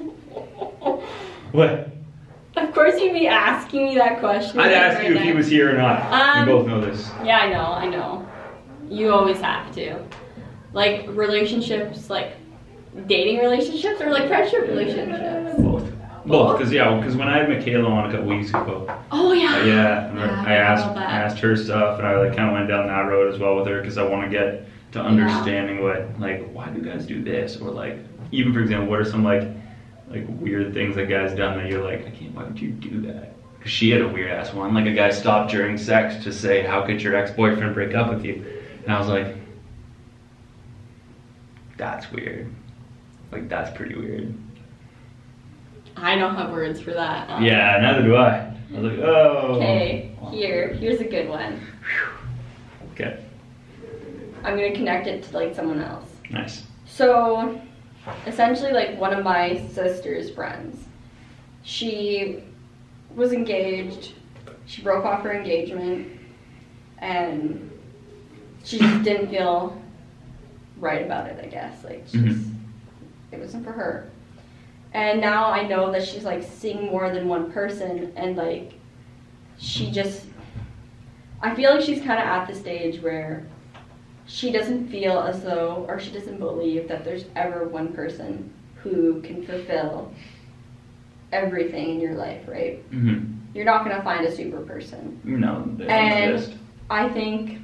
What? Of course, you'd be asking me that question. I'd ask right you if he was here or not. Um, we both know this. Yeah, I know, I know. You always have to. Like relationships, like dating relationships or like friendship relationships. Both. Both, because yeah, because when I had Michaela on a couple weeks ago, Oh yeah. uh, yeah, Yeah, I asked. I asked her stuff, and I like kind of went down that road as well with her because I want to get to understanding what like why do guys do this or like even for example, what are some like like weird things that guys done that you're like I can't why would you do that? Because she had a weird ass one, like a guy stopped during sex to say how could your ex boyfriend break up with you, and I was like, that's weird, like that's pretty weird. I don't have words for that. Um, Yeah, neither do I. I was like, oh. Okay, here, here's a good one. Okay, I'm gonna connect it to like someone else. nice. So, essentially, like one of my sister's friends, she was engaged. She broke off her engagement, and she just didn't feel right about it. I guess like she Mhm. It wasn't for her. And now I know that she's like seeing more than one person, and like she just, I feel like she's kind of at the stage where she doesn't feel as though, or she doesn't believe that there's ever one person who can fulfill everything in your life, right? Mm-hmm. You're not gonna find a super person. No, they And- exist. I think,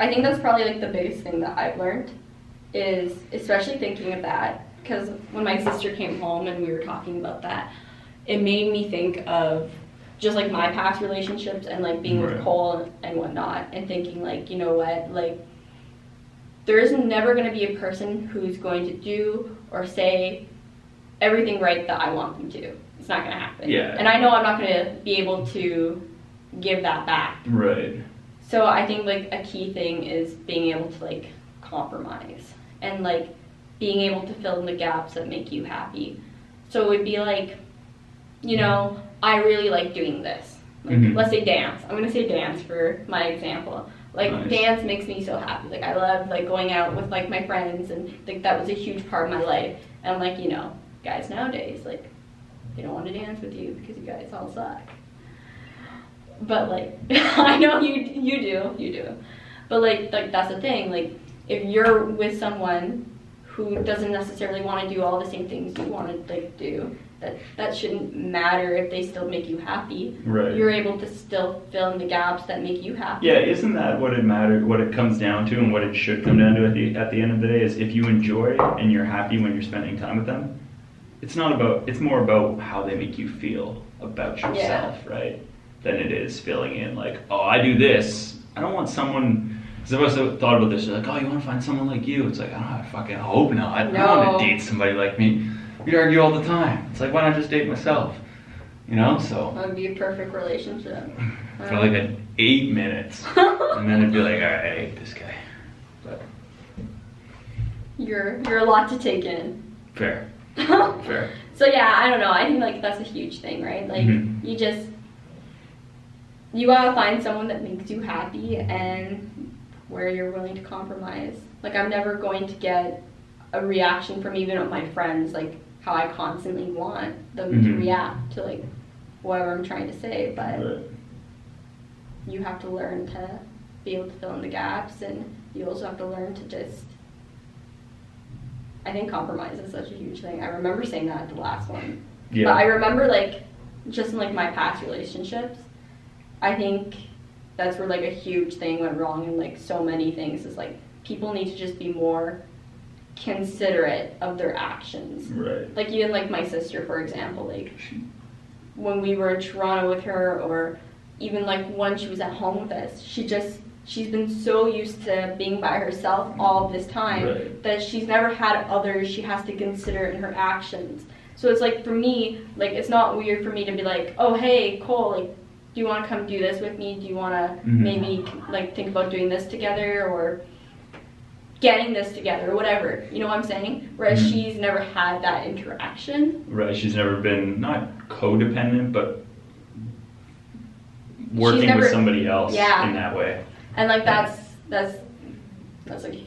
I think that's probably like the biggest thing that I've learned is, especially thinking of that, because when my sister came home and we were talking about that, it made me think of just like my past relationships and like being Right. with Cole and whatnot, and thinking like, you know what, like there is never going to be a person who's going to do or say everything right that I want them to. It's not going to happen. Yeah. And I know I'm not going to be able to give that back. Right. So I think like a key thing is being able to like compromise and like being able to fill in the gaps that make you happy. So it would be like, you know, I really like doing this. Like Mhm. let's say dance. I'm gonna say dance for my example. Like Nice. dance makes me so happy. Like I love like going out with like my friends and like that was a huge part of my life. And like, you know, guys nowadays, like they don't want to dance with you because you guys all suck. But like I know you you do, you do. But like like that's the thing, like if you're with someone who doesn't necessarily want to do all the same things you want to like do, that that shouldn't matter if they still make you happy. Right. You're able to still fill in the gaps that make you happy. Yeah, isn't that what it matters? What it comes down to, and what it should come down to at the at the end of the day is if you enjoy and you're happy when you're spending time with them. It's not about. It's more about how they make you feel about yourself, right? Than it is filling in like, oh, I do this. I don't want someone. Because I've also thought about this. Like, oh, you want to find someone like you? It's like, oh, I fucking hope not. I don't want to date somebody like me. We argue all the time. It's like, why not just date myself? You know, so That would be a perfect relationship. for like an eight minutes, and then it'd be like, all right, I hate this guy. But you're you're a lot to take in. fair, fair. so yeah, I don't know. I think like that's a huge thing, right? Like Mhm. you just you gotta find someone that makes you happy and where you're willing to compromise. Like I'm never going to get a reaction from even my friends like how I constantly want them to Mhm. react to like whatever I'm trying to say, but But you have to learn to be able to fill in the gaps and you also have to learn to just I think compromise is such a huge thing. I remember saying that at the last one. But I remember like just in like my past relationships, I think that's where like a huge thing went wrong in like so many things is like people need to just be more considerate of their actions. Right. Like even like my sister, for example, like when we were in Toronto with her, or even like when she was at home with us, she just she's been so used to being by herself all this time Right. that she's never had others she has to consider in her actions. So it's like for me, like it's not weird for me to be like, oh hey Cole, like do you want to come do this with me? Do you want to Mhm. maybe like think about doing this together or getting this together, or whatever. You know what I'm saying? Whereas Mhm. she's never had that interaction. Right. She's never been not codependent, but working never- with somebody else Yeah. in that way. And like that's that's that's like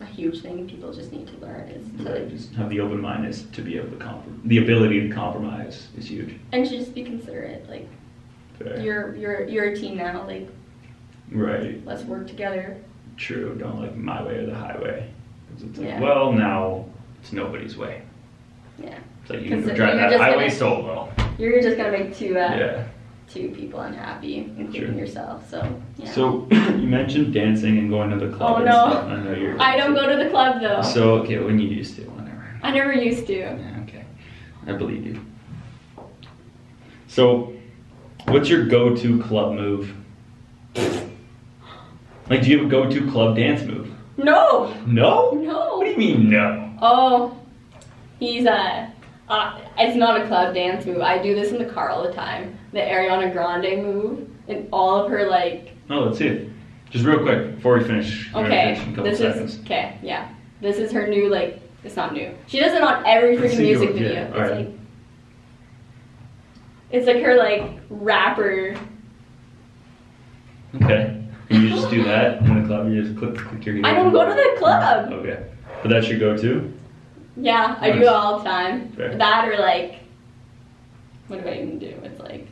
a huge thing people just need to learn is to Right. Just have the open mindedness to be able to comprom- the ability to compromise is huge. and to just be considerate. Like Fair. you're you're you're a team now. Like right. let's work together. True. Don't like my way or the highway. 'Cause It's like, Yeah. well, now it's nobody's way. Yeah, It's like you can drive that highway gonna- solo. you're just gonna make two uh, yeah. two people unhappy, including True. yourself. So yeah. So you mentioned dancing and going to the club. Oh, no. I know you're. I don't go to the club though. So okay, when you used to, whatever. I never used to. Yeah, okay. I believe you. So, what's your go-to club move? Like, do you have a go-to club dance move? No, No. no. What do you mean no? Oh, he's a. Uh, it's not a club dance move. I do this in the car all the time. The Ariana Grande move, and all of her like. No, let's see it. Just real quick before we finish. Okay, finish this seconds. is okay. Yeah, this is her new like. It's not new. She does it on every freaking music video. It's alright. like. It's like her like rapper. Okay. And you just do that in the club. You just click, click your. I don't go to the club. Okay, but that's your go-to. Yeah, I do Nice. it all the time. Fair. That or like. What do I even do? It's like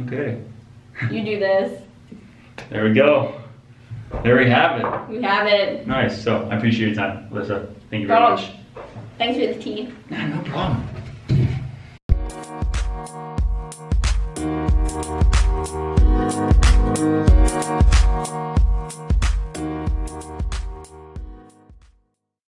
Okay. you do this. There we go. There we have it. We have it. Nice. So I appreciate your time, Alyssa. Thank you very Oh. much. Thanks for the tea. Nah, no problem. Thank you.